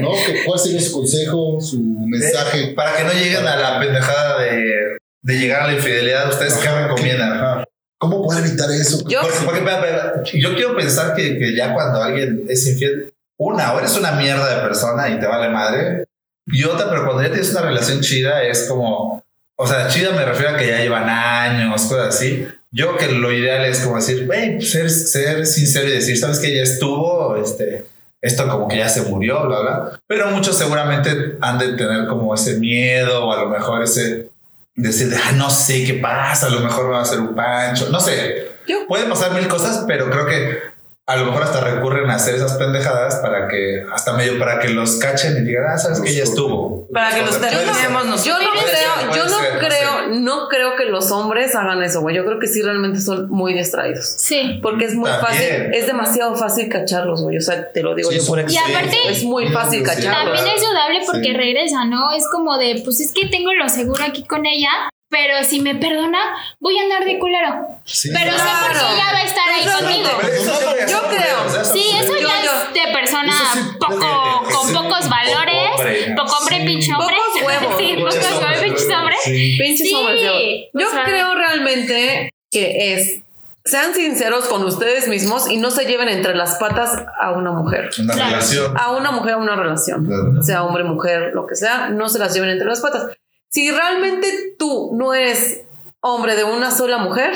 Speaker 4: no, que cuál sería su consejo, su mensaje.
Speaker 1: Para que no lleguen a la pendejada de, de llegar a la infidelidad, ¿ustedes qué recomiendan?
Speaker 4: Ajá. ¿Cómo poder evitar eso?
Speaker 3: Yo-
Speaker 1: Porque, porque, espera, yo quiero pensar que, que ya cuando alguien es infiel, una, o eres una mierda de persona y te vale madre, y otra, pero cuando ya tienes una relación chida, es como, o sea, chida me refiero a que ya llevan años, cosas así. Yo que lo ideal es como decir, güey, pues, ser, ser sincero y decir, sabes que ya estuvo, este, esto como que ya se murió, bla, bla. Pero muchos seguramente han de tener como ese miedo o a lo mejor ese decir, de, ah, no sé qué pasa, a lo mejor me va a hacer un pancho, no sé.
Speaker 3: Yo-
Speaker 1: Pueden pasar mil cosas, pero creo que a lo mejor hasta recurren a hacer esas pendejadas para que, hasta medio para que los cachen y digan, ah, sabes que ya estuvo.
Speaker 7: Para que los terminemos nosotros.
Speaker 3: Yo no creo, yo no creo, no creo que los hombres hagan eso, güey. Yo creo que sí realmente son muy distraídos.
Speaker 5: sí.
Speaker 3: Porque es muy
Speaker 1: También.
Speaker 3: fácil, es demasiado fácil cacharlos, güey. O sea, te lo digo
Speaker 4: Sí,
Speaker 3: yo por
Speaker 4: son-
Speaker 5: Y
Speaker 3: experiencia.
Speaker 5: aparte,
Speaker 3: Es muy fácil
Speaker 4: Sí,
Speaker 3: cacharlos.
Speaker 5: también es dudable porque
Speaker 4: Sí.
Speaker 5: regresa, ¿no? Es como de, pues es que tengo lo seguro aquí con ella, pero si me perdona, voy a andar de culero.
Speaker 4: Sí.
Speaker 5: Pero sé por qué ella va a estar ahí conmigo.
Speaker 1: Eso
Speaker 3: Yo creo.
Speaker 5: Sí, eso
Speaker 3: Yo-
Speaker 5: ya
Speaker 3: yo-
Speaker 5: es de persona
Speaker 4: sí,
Speaker 5: poco, con
Speaker 1: sí,
Speaker 5: pocos valores,
Speaker 1: poco hombre.
Speaker 5: poco hombre, pinche hombre.
Speaker 3: Pocos (laughs) huevos.
Speaker 5: Sí, pocos huevos,
Speaker 1: hombres,
Speaker 5: pinches hombres.
Speaker 4: Sí.
Speaker 3: Pinches
Speaker 5: Sí,
Speaker 3: hombres de hoy.
Speaker 5: o
Speaker 3: Yo
Speaker 5: sea-
Speaker 3: creo realmente que es sean sinceros con ustedes mismos y no se lleven entre las patas a una mujer.
Speaker 1: Una
Speaker 5: Claro.
Speaker 1: relación.
Speaker 3: A una mujer, a una relación.
Speaker 4: Claro.
Speaker 3: Sea hombre, mujer, lo que sea, no se las lleven entre las patas. Si realmente tú no eres hombre de una sola mujer,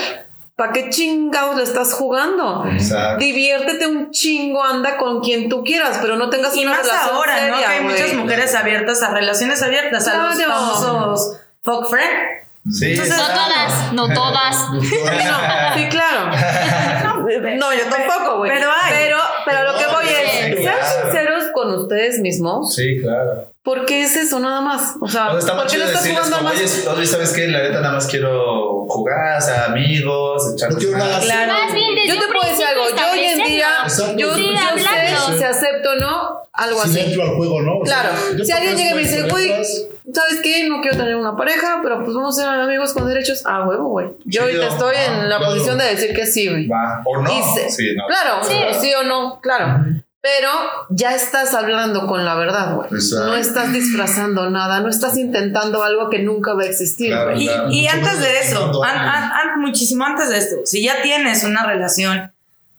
Speaker 3: ¿para qué chingados le estás jugando?
Speaker 1: Exacto.
Speaker 3: Diviértete un chingo, anda con quien tú quieras, pero no tengas
Speaker 7: Y
Speaker 3: una
Speaker 7: más
Speaker 3: relación
Speaker 7: ahora, ¿no?
Speaker 3: seria,
Speaker 7: Que hay muchas mujeres abiertas a relaciones abiertas, a los
Speaker 3: Claro.
Speaker 7: famosos fuck friend.
Speaker 1: Sí,
Speaker 7: Entonces,
Speaker 5: No
Speaker 1: claro. (laughs)
Speaker 5: todas, no todas. (laughs)
Speaker 3: Sí, claro. (laughs) No, yo tampoco, güey.
Speaker 7: Pero hay.
Speaker 3: Pero, pero lo que voy es, sean
Speaker 1: claro.
Speaker 3: sinceros con ustedes mismos,
Speaker 1: Sí, claro.
Speaker 3: porque es eso nada más. O sea,
Speaker 1: O sea, está
Speaker 3: ¿por qué le estás jugando
Speaker 1: como,
Speaker 3: más?
Speaker 1: oye, oye, ¿sabes qué? La neta nada más quiero jugar, o sea, amigos, echar
Speaker 4: No quiero nada.
Speaker 3: Claro.
Speaker 5: Más bien desde
Speaker 3: yo te puedo decir algo. Yo hoy en día,
Speaker 4: Exacto.
Speaker 3: yo,
Speaker 5: Sí,
Speaker 3: yo sé si acepto o no, algo
Speaker 4: Si
Speaker 3: así.
Speaker 4: le entro al juego, ¿no? O sea,
Speaker 3: Claro,
Speaker 4: yo
Speaker 3: si alguien
Speaker 4: te
Speaker 3: llega y me dice, güey, ¿sabes qué? No quiero tener una pareja, pero pues vamos a ser amigos con derechos. Ah, huevo, güey. Yo ahorita estoy
Speaker 1: Ah,
Speaker 3: en la
Speaker 4: claro.
Speaker 3: posición de decir que sí, güey.
Speaker 1: Va. O no. Sí, no.
Speaker 3: Claro,
Speaker 5: Sí.
Speaker 3: sí. o no, claro. Pero ya estás hablando con la verdad, güey.
Speaker 4: Exacto.
Speaker 3: No estás disfrazando nada, no estás intentando algo que nunca va a existir,
Speaker 1: Claro.
Speaker 3: güey.
Speaker 7: Y,
Speaker 1: Claro.
Speaker 7: y antes de eso,
Speaker 4: Cuando
Speaker 7: an-
Speaker 4: alguien-
Speaker 7: an- an- muchísimo antes de esto, si ya tienes una relación,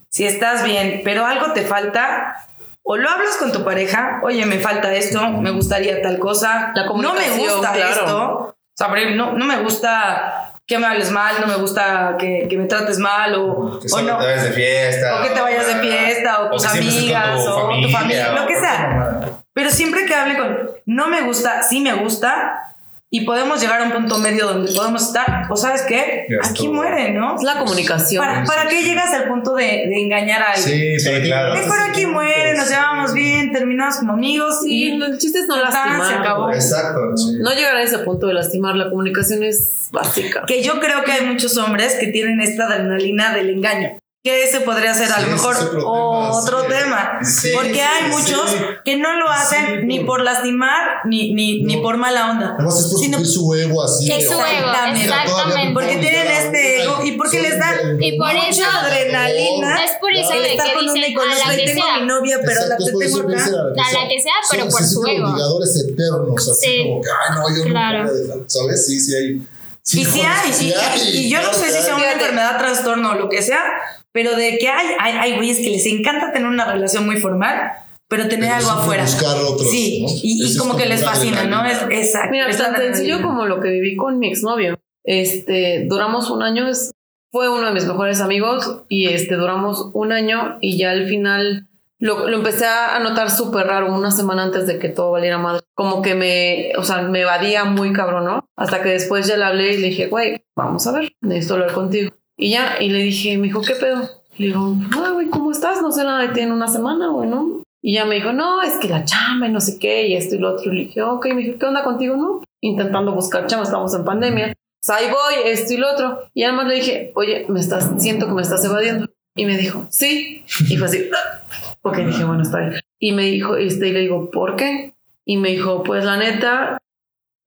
Speaker 7: si estás bien, pero algo te falta, o lo hablas con tu pareja, oye, me falta esto, me gustaría tal cosa,
Speaker 3: La
Speaker 7: no me
Speaker 3: comunicación,
Speaker 7: gusta
Speaker 3: claro.
Speaker 7: esto, o sea, no, no me gusta
Speaker 6: que me hables mal, no me gusta que, que me trates mal o,
Speaker 1: Que
Speaker 6: o no.
Speaker 1: te vayas de fiesta.
Speaker 6: O que te vayas de fiesta, o tus amigas,
Speaker 1: tu
Speaker 6: o tu familia, lo que sea. Pero siempre que hable con no me gusta, sí me gusta, y podemos llegar a un punto medio donde podemos estar, o sabes qué,
Speaker 1: Ya
Speaker 6: aquí muere, ¿no?
Speaker 3: Es la comunicación.
Speaker 6: ¿Para, ¿Para qué llegas al punto de, de engañar a alguien?
Speaker 4: Sí,
Speaker 1: Sí,
Speaker 4: para que-
Speaker 1: claro.
Speaker 6: Mejor aquí muere, nos llevamos bien, terminamos como amigos
Speaker 3: Sí,
Speaker 6: y
Speaker 3: el chiste es no lastimar.
Speaker 6: se acabó.
Speaker 1: Exacto. sí.
Speaker 3: No llegar a ese punto de lastimar. La comunicación es básica.
Speaker 6: que yo creo que hay muchos hombres que tienen esta adrenalina del engaño. Que ese podría ser a lo
Speaker 4: Sí,
Speaker 6: mejor
Speaker 4: otro sí.
Speaker 6: tema.
Speaker 1: Sí,
Speaker 6: Porque hay
Speaker 1: sí,
Speaker 6: muchos
Speaker 1: sí.
Speaker 6: que no lo hacen
Speaker 4: Sí,
Speaker 6: ni
Speaker 4: por-
Speaker 6: lastimar ni, ni, ni
Speaker 4: No.
Speaker 6: por mala onda.
Speaker 4: Además es por su ego así.
Speaker 5: Es su ego,
Speaker 6: Exactamente.
Speaker 5: exactamente.
Speaker 6: Porque tienen este ego y porque les da
Speaker 5: Y por
Speaker 6: mucha
Speaker 5: eso-
Speaker 6: adrenalina.
Speaker 5: Es por eso de
Speaker 6: estar
Speaker 5: que
Speaker 6: con una
Speaker 5: dicen
Speaker 6: y con
Speaker 5: a la
Speaker 6: y
Speaker 5: que
Speaker 6: tengo
Speaker 5: sea.
Speaker 6: mi novia, pero
Speaker 4: Exacto,
Speaker 6: la
Speaker 4: eso
Speaker 6: tengo acá.
Speaker 5: A la que sea, pero por su ego.
Speaker 4: obligadores eternos, así
Speaker 5: Sí.
Speaker 4: como que, ay, no, yo
Speaker 5: Claro.
Speaker 4: no voy a dejar", ¿sabes? Sí, sí hay.
Speaker 6: Y sí hay,
Speaker 4: sí
Speaker 6: y,
Speaker 4: hay,
Speaker 6: y yo no sé
Speaker 4: que
Speaker 6: si sea una enfermedad, trastorno o lo que sea, pero de que hay, hay, hay güeyes que les encanta tener una relación muy formal, pero tener
Speaker 4: Pero
Speaker 6: algo afuera.
Speaker 4: buscar otros,
Speaker 6: sí,
Speaker 4: ¿no?
Speaker 6: y, como que les fascina, ¿no? Es, exacto.
Speaker 3: Mira,
Speaker 6: es
Speaker 3: tan sencillo como lo que viví con mi exnovio. Este, duramos un año, es- fue uno de mis mejores amigos y este, duramos un año y ya al final lo, lo empecé a notar súper raro una semana antes de que todo valiera madre. Como que me, o sea, me evadía muy cabrón, ¿no? Hasta que después ya le hablé y le dije, güey, vamos a ver, necesito hablar contigo. Y ya, y le dije, me dijo, ¿qué pedo? Le digo, ah, güey, ¿cómo estás? No sé nada de ti en una semana, güey, ¿no? Y ya me dijo, no, es que la chamba y no sé qué, y esto y lo otro. Le dije, ok, me dijo, ¿qué onda contigo? No, intentando buscar chamba, estamos en pandemia. Pues ahí voy, esto y lo otro. Y además le dije, oye, me estás, siento que me estás evadiendo. Y me dijo, sí. Y fue así, (laughs) ok, dije, bueno, está bien. Y me dijo, este, y le digo, ¿por qué? Y me dijo, pues la neta,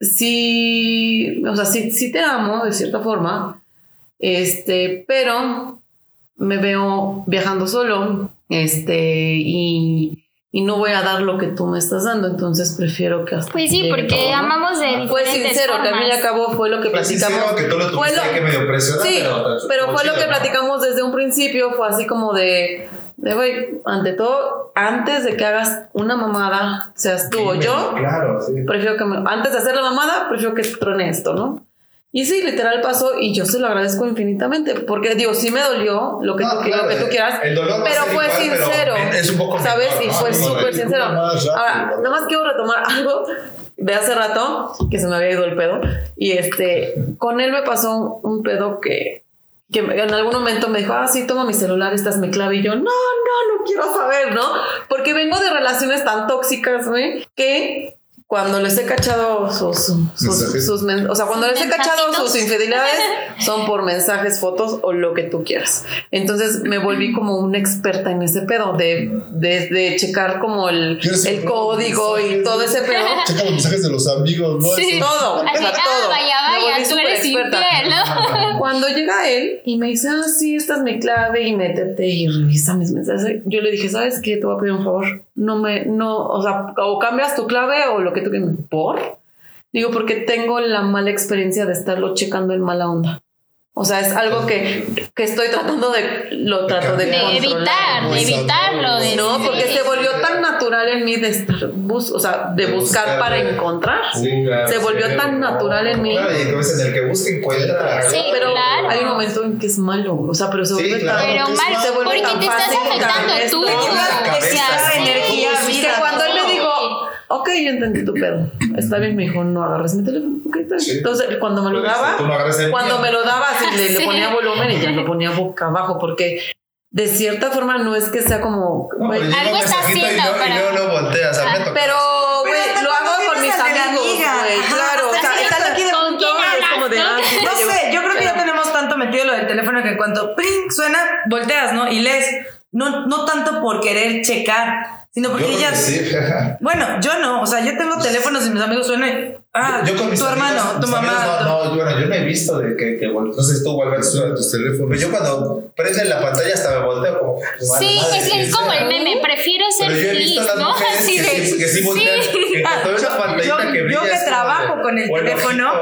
Speaker 3: sí, o sea, sí, sí te amo de cierta forma, este, pero me veo viajando solo, este, y, y no voy a dar lo que tú me estás dando, entonces prefiero que hasta
Speaker 5: Pues sí, porque amamos de
Speaker 3: Fue
Speaker 5: diferentes
Speaker 3: sincero, que al fin y al
Speaker 5: formas.
Speaker 3: cabo fue lo que
Speaker 1: Pues
Speaker 3: platicamos.
Speaker 1: que tú lo
Speaker 3: Fue
Speaker 1: tuviste
Speaker 3: lo-
Speaker 1: que medio
Speaker 3: Sí,
Speaker 1: pero,
Speaker 3: pero fue lo que platicamos desde un principio, fue así como de, de güey, ante todo, antes de que hagas una mamada, seas tú o yo,
Speaker 1: Claro, sí.
Speaker 3: prefiero que me, antes de hacer la mamada, prefiero que truene esto, ¿no? Y sí, literal pasó y yo se lo agradezco infinitamente, porque digo, sí me dolió lo que,
Speaker 1: No,
Speaker 3: tú,
Speaker 1: claro,
Speaker 3: lo que tú
Speaker 1: el-
Speaker 3: quieras,
Speaker 1: el dolor
Speaker 3: pero fue
Speaker 1: igual, pero
Speaker 3: sincero,
Speaker 1: es un poco
Speaker 3: ¿sabes? y
Speaker 1: ¿no?
Speaker 3: fue
Speaker 1: No,
Speaker 3: súper sincero. Ahora, nada más quiero retomar algo de hace rato, que se me había ido el pedo, y este, con él me pasó un pedo que, que en algún momento me dijo, ah, sí, toma mi celular, esta es mi clave, y yo, no, no, no quiero saber, ¿no? Porque vengo de relaciones tan tóxicas, güey, que cuando les he cachado sus, sus, sus men- o sea, cuando les he cachado sus infidelidades, (laughs) son por mensajes, fotos o lo que tú quieras. Entonces me volví como una experta en ese pedo, de, de, de checar como el,
Speaker 4: ¿Quieres
Speaker 3: el código y todo ese pedo.
Speaker 4: Checa los mensajes de los amigos, ¿no?
Speaker 5: Sí.
Speaker 3: Todo, o
Speaker 5: Así,
Speaker 3: sea, todo.
Speaker 5: vaya,
Speaker 3: Me
Speaker 5: vaya,
Speaker 3: volví
Speaker 5: tú eres
Speaker 3: experta.
Speaker 5: infiel, ¿no?
Speaker 3: Cuando llega él y me dice, ah, sí, esta es mi clave y métete y revisa mis mensajes. Yo le dije, ¿sabes qué? Te voy a pedir un favor. No me, no, o sea, o cambias tu clave o lo que tú quieras. ¿Por? Digo, porque tengo la mala experiencia de estarlo checando en mala onda. O sea, es algo que, que estoy tratando de, lo trato de,
Speaker 5: De
Speaker 3: controlar.
Speaker 5: evitar, de evitarlo. De
Speaker 3: No, porque
Speaker 5: sí.
Speaker 3: se volvió tan natural en mí de estar, bus o sea, de
Speaker 1: De
Speaker 3: buscar
Speaker 1: buscar,
Speaker 3: para
Speaker 1: de-
Speaker 3: encontrar.
Speaker 1: Sí, claro,
Speaker 3: Se volvió
Speaker 1: sí,
Speaker 3: tan
Speaker 1: no,
Speaker 3: natural en mí.
Speaker 1: Claro, y entonces en el que busca encuentra.
Speaker 5: Sí,
Speaker 3: Pero
Speaker 5: claro.
Speaker 3: hay un momento en que es malo, o sea, pero se
Speaker 1: Sí,
Speaker 3: vuelve
Speaker 1: claro.
Speaker 3: tan...
Speaker 5: Pero
Speaker 4: que es
Speaker 5: mal,
Speaker 4: más-
Speaker 3: se vuelve
Speaker 5: porque te estás afectando
Speaker 3: tan
Speaker 5: tú.
Speaker 6: Esa energía,
Speaker 3: que cuando él ok, yo entendí tu pedo, está bien, me dijo, no agarres mi teléfono, ok, está bien.
Speaker 1: Sí.
Speaker 3: Entonces, cuando me lo daba,
Speaker 1: no
Speaker 3: cuando me lo daba, así le, le (laughs)
Speaker 5: Sí.
Speaker 3: ponía volumen y ya lo ponía boca abajo, porque de cierta forma no es que sea como...
Speaker 1: No, pero
Speaker 5: Algo está haciendo
Speaker 1: no-
Speaker 5: para-
Speaker 1: no volteas. a mí me tocó.
Speaker 3: Pero, güey, lo hago con mis amigos,
Speaker 6: amiga.
Speaker 3: güey, claro. O sea,
Speaker 6: ya
Speaker 3: aquí de
Speaker 5: ¿Con
Speaker 3: punto, es como de... ah, sí,
Speaker 6: No sé, yo creo que ya
Speaker 3: Pero-
Speaker 6: tenemos tanto metido lo del teléfono que en cuanto pring suena, volteas, ¿no? Y lees. No, no tanto por querer checar, sino
Speaker 1: Yo
Speaker 6: porque ya.
Speaker 1: que sí. (laughs)
Speaker 6: Bueno, yo no. O sea, yo tengo teléfonos y mis amigos suenan. Ah,
Speaker 1: Yo con mis
Speaker 6: tu
Speaker 1: amigos-
Speaker 6: hermano, tu
Speaker 1: mis
Speaker 6: mamá.
Speaker 1: amigos
Speaker 6: tu-
Speaker 1: No, no, bueno, yo no he visto de que, que si tú vuelves
Speaker 4: Suena tus teléfonos.
Speaker 1: Pero yo cuando prende la pantalla hasta me volteo como. pues,
Speaker 5: Sí,
Speaker 1: madre,
Speaker 5: es, es
Speaker 1: ¿quién
Speaker 5: como el meme, prefiero ser
Speaker 1: Pero yo he visto
Speaker 5: ¿no? (laughs) Así
Speaker 1: que,
Speaker 5: de.
Speaker 1: sí, que sí voltean. (laughs) Que
Speaker 6: Ah, yo-
Speaker 1: que
Speaker 6: yo
Speaker 1: brilla.
Speaker 6: que
Speaker 1: es como
Speaker 6: trabajo
Speaker 1: de-
Speaker 6: con el
Speaker 1: ojito
Speaker 6: teléfono.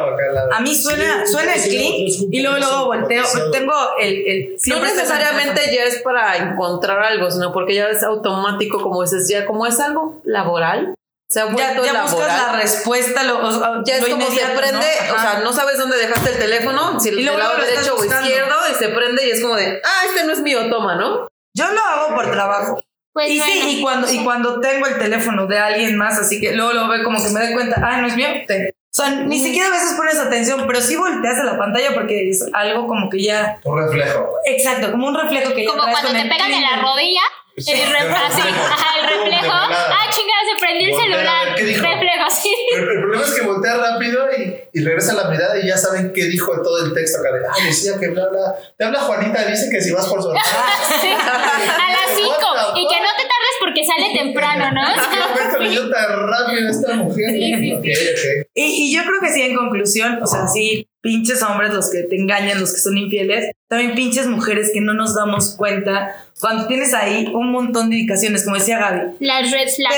Speaker 6: A mí suena,
Speaker 4: Sí,
Speaker 6: suena el
Speaker 4: sí,
Speaker 6: clic
Speaker 4: sí,
Speaker 6: y luego luego
Speaker 4: sí,
Speaker 6: volteo.
Speaker 4: sí.
Speaker 6: Tengo el, el
Speaker 3: No necesariamente ya es para encontrar algo, sino porque ya es automático, como dices, ya como es algo laboral, Se ha
Speaker 6: Ya,
Speaker 3: vuelto
Speaker 6: ya buscas
Speaker 3: laboral.
Speaker 6: la respuesta, lo, o sea,
Speaker 3: Ya es
Speaker 6: lo
Speaker 3: como se prende,
Speaker 6: ¿no?
Speaker 3: o sea, no sabes dónde dejaste el teléfono, si
Speaker 6: Y
Speaker 3: el
Speaker 6: luego
Speaker 3: lado derecho o izquierdo, y se prende y es como de, ah, este no es mío, toma, ¿no?
Speaker 6: Yo lo hago por trabajo.
Speaker 5: Pues
Speaker 6: y sí,
Speaker 5: bueno.
Speaker 6: y cuando, y cuando tengo el teléfono de alguien más, así que luego lo ve como que me doy cuenta, ah, no es mío, ten. O sea, ni siquiera a veces pones atención, pero sí volteas a la pantalla porque es algo como que ya.
Speaker 1: Un reflejo.
Speaker 6: Exacto, como un reflejo que ya
Speaker 5: Como cuando te pegan en la
Speaker 6: clima.
Speaker 5: Rodilla. El, re- así, ajá, el reflejo. Ah, chingada, se prendió el
Speaker 1: Voltea
Speaker 5: celular.
Speaker 1: qué dijo.
Speaker 5: Reflejo, sí.
Speaker 1: El, el problema es que voltea rápido y, y regresa la mirada y ya saben qué dijo en todo el texto acá de, ah, decía que bla, bla. Te habla Juanita, dice que si vas por su (laughs)
Speaker 5: Sí. A las 5. Y que no te tardes porque sale temprano, ¿no? (laughs)
Speaker 1: ¿Qué leyó tan rápido esta mujer?
Speaker 5: Sí, sí,
Speaker 1: Ok, ok.
Speaker 6: Y, y yo creo que sí, en conclusión, o sea, sí, pinches hombres los que te engañan, los que son infieles, también pinches mujeres que no nos damos cuenta cuando tienes ahí un montón de indicaciones, como decía Gaby.
Speaker 5: Las red flags.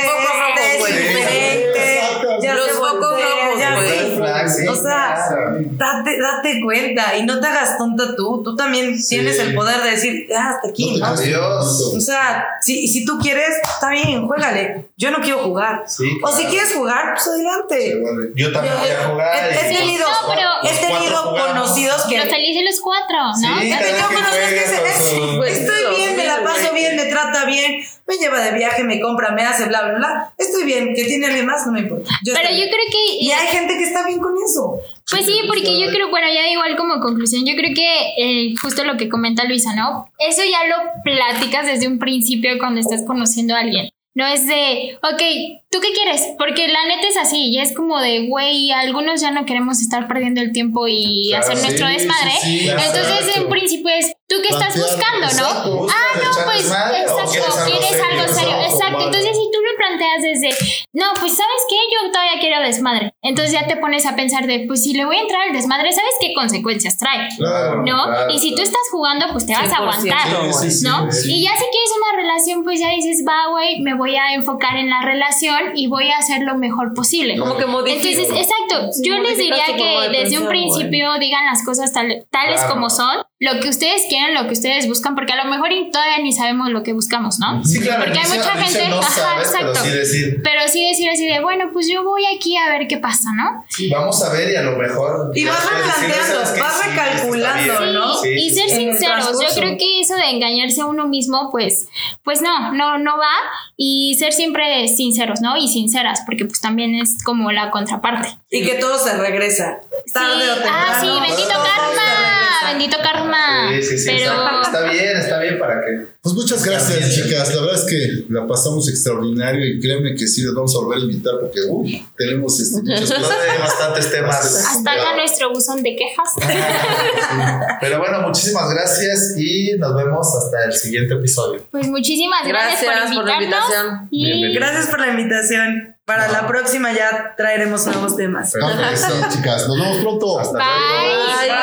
Speaker 6: Este
Speaker 3: güey. Los
Speaker 6: se
Speaker 3: focos rojos,
Speaker 6: ya
Speaker 3: güey.
Speaker 6: se-
Speaker 1: Red flag, sí,
Speaker 6: O sea,
Speaker 1: claro.
Speaker 6: date, date cuenta y no te hagas tonta tú. Tú también tienes el poder de decir, ah, hasta aquí, ¿no?
Speaker 1: Adiós.
Speaker 6: O sea, si, si tú quieres, está bien, juégale. Yo no quiero jugar.
Speaker 1: Sí,
Speaker 6: O si
Speaker 1: claro.
Speaker 6: quieres jugar, pues adelante.
Speaker 1: Yo también
Speaker 6: Yo-
Speaker 1: voy a jugar.
Speaker 6: he- he tenido-
Speaker 5: No, pero-
Speaker 6: He
Speaker 1: Los
Speaker 6: tenido conocidos que.
Speaker 5: Los felices los cuatro, ¿no?
Speaker 1: Sí,
Speaker 6: He
Speaker 1: cada
Speaker 6: tenido
Speaker 1: quien
Speaker 6: conocidos que
Speaker 1: su-
Speaker 6: "Eh, estoy bien, la paso bien, me trata bien, me lleva de viaje, me compra, me hace bla, bla, bla. Estoy bien, que tiene alguien más, no me importa. Yo
Speaker 5: Pero yo
Speaker 6: bien.
Speaker 5: creo que.
Speaker 6: Y hay gente que está bien con eso.
Speaker 5: Pues sí, porque yo creo, bueno, ya igual como conclusión, yo creo que eh, justo lo que comenta Luisa, ¿no? Eso ya lo platicas desde un principio cuando estás conociendo a alguien. No es de, ok, ¿tú qué quieres? Porque la neta es así, ya es como de, güey, algunos ya no queremos estar perdiendo el tiempo y
Speaker 1: Claro,
Speaker 5: hacer
Speaker 1: sí,
Speaker 5: nuestro
Speaker 8: sí,
Speaker 5: desmadre.
Speaker 8: sí,
Speaker 5: Entonces,
Speaker 8: exacto.
Speaker 5: en principio es, ¿tú qué estás buscando, no?
Speaker 1: ¿buscas
Speaker 5: Ah, no, pues, exacto,
Speaker 1: quieres algo serio?
Speaker 5: exacto. Entonces, si tú lo planteas desde, no, pues, ¿sabes qué? Yo todavía quiero desmadre. Entonces ya te pones a pensar de, pues, si le voy a entrar al desmadre, ¿sabes qué consecuencias trae?
Speaker 1: Claro,
Speaker 5: ¿no?
Speaker 1: claro,
Speaker 5: y si tú estás jugando, pues te vas a
Speaker 3: 100%,
Speaker 5: aguantar,
Speaker 8: Sí, sí, sí,
Speaker 5: ¿no?
Speaker 8: sí.
Speaker 5: Y ya si quieres una relación, pues ya dices, va, güey, me voy a enfocar en la relación y voy a hacer lo mejor posible.
Speaker 3: Como que modifica.
Speaker 5: Entonces, exacto,
Speaker 3: Sí,
Speaker 5: yo les diría que
Speaker 3: de
Speaker 5: desde un principio digan las cosas tal- tales
Speaker 1: Claro.
Speaker 5: como son, lo que ustedes quieren, lo que ustedes buscan, porque a lo mejor todavía ni sabemos lo que buscamos, ¿no?
Speaker 1: Sí, claro.
Speaker 5: Porque hay mucha gente,
Speaker 1: no
Speaker 5: ajá, exacto.
Speaker 1: Pero sí decir,
Speaker 5: Pero sí decir así de, bueno, pues yo voy aquí a ver qué pasa, ¿no?
Speaker 1: sí, vamos a ver y a lo mejor.
Speaker 6: Y vas replanteando, vas
Speaker 1: Sí,
Speaker 6: recalculando. ¿no?
Speaker 1: Sí,
Speaker 5: y
Speaker 1: sí,
Speaker 5: ser sinceros, yo creo que eso de engañarse a uno mismo, pues, pues no, no, no va. Y ser siempre sinceros, ¿no? Y sinceras, porque pues también es como la contraparte.
Speaker 6: Y que todo se regresa. Tarde
Speaker 5: Sí.
Speaker 6: o temprano.
Speaker 5: Ah, sí, bendito
Speaker 6: todo
Speaker 5: karma, bendito karma.
Speaker 1: Sí, sí, sí.
Speaker 5: Pero
Speaker 1: Está, está bien, está bien para que.
Speaker 8: Pues muchas gracias, chicas. La verdad es que la pasamos extraordinario y créanme que sí les vamos a volver a invitar porque uy, tenemos este, muchas cosas.
Speaker 1: Hay bastantes temas.
Speaker 5: hasta acá nuestro buzón de quejas. (laughs)
Speaker 1: Pero bueno, muchísimas gracias y nos vemos hasta el siguiente episodio.
Speaker 5: Pues muchísimas gracias,
Speaker 3: Gracias por la
Speaker 5: invitarnos.
Speaker 3: invitación.
Speaker 5: Y.
Speaker 6: Gracias por la invitación. Para la próxima ya traeremos nuevos temas.
Speaker 8: Perfecto, (laughs) chicas. Nos vemos pronto.
Speaker 1: Hasta
Speaker 5: Bye.
Speaker 1: luego.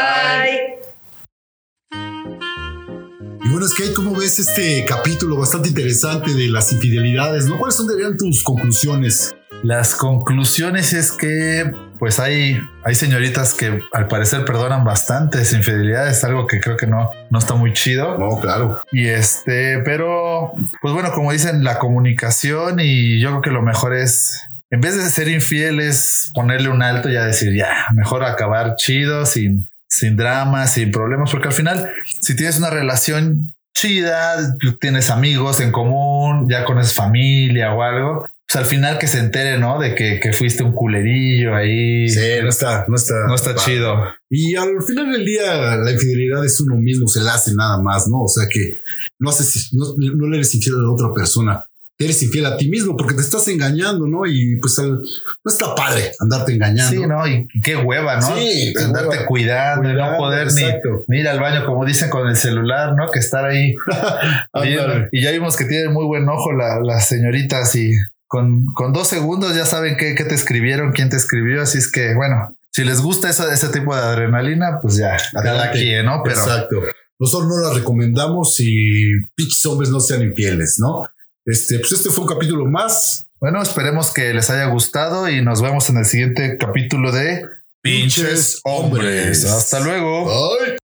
Speaker 6: Bye.
Speaker 4: Y bueno, Skate, ¿cómo ves este capítulo bastante interesante de las infidelidades? ¿no? ¿Cuáles son serían tus conclusiones?
Speaker 1: Las conclusiones es que pues hay, hay señoritas que al parecer perdonan bastantes infidelidades, algo que creo que no, no está muy chido.
Speaker 4: No, claro.
Speaker 1: Y este, pero pues bueno, como dicen, la comunicación y yo creo que lo mejor es, en vez de ser infiel, es ponerle un alto y ya decir, ya, mejor acabar chido, sin, sin dramas, sin problemas, porque al final, si tienes una relación chida, tienes amigos en común, ya conoces familia o algo, pues al final que se entere, ¿no? De que, que fuiste un culerillo ahí.
Speaker 4: Sí, no está, no está.
Speaker 1: No está chido.
Speaker 4: Y al final del día, la infidelidad es uno mismo, se la hace nada más, ¿no? O sea que no haces, no, no le eres infiel a la otra persona, eres infiel a ti mismo porque te estás engañando, ¿no? Y pues al- no está padre andarte engañando.
Speaker 1: Sí, ¿no? Y qué hueva, ¿no?
Speaker 4: Sí,
Speaker 1: Andarte
Speaker 4: hueva.
Speaker 1: cuidando, y no poder
Speaker 4: exacto.
Speaker 1: ni, ir al baño, como dicen con el celular, ¿no? Que estar ahí. (laughs) Y ya vimos que tienen muy buen ojo la- las señoritas y con, con dos segundos ya saben qué, qué te escribieron, quién te escribió. Así es que, bueno, si les gusta ese tipo de adrenalina, pues ya, cada quien, ¿no? Pero
Speaker 4: Exacto. Nosotros no la recomendamos y pinches hombres no sean infieles, ¿no? Este, pues este fue un capítulo más.
Speaker 1: bueno, esperemos que les haya gustado y nos vemos en el siguiente capítulo de
Speaker 4: Pinches Hombres.
Speaker 1: Hasta luego.
Speaker 4: Bye.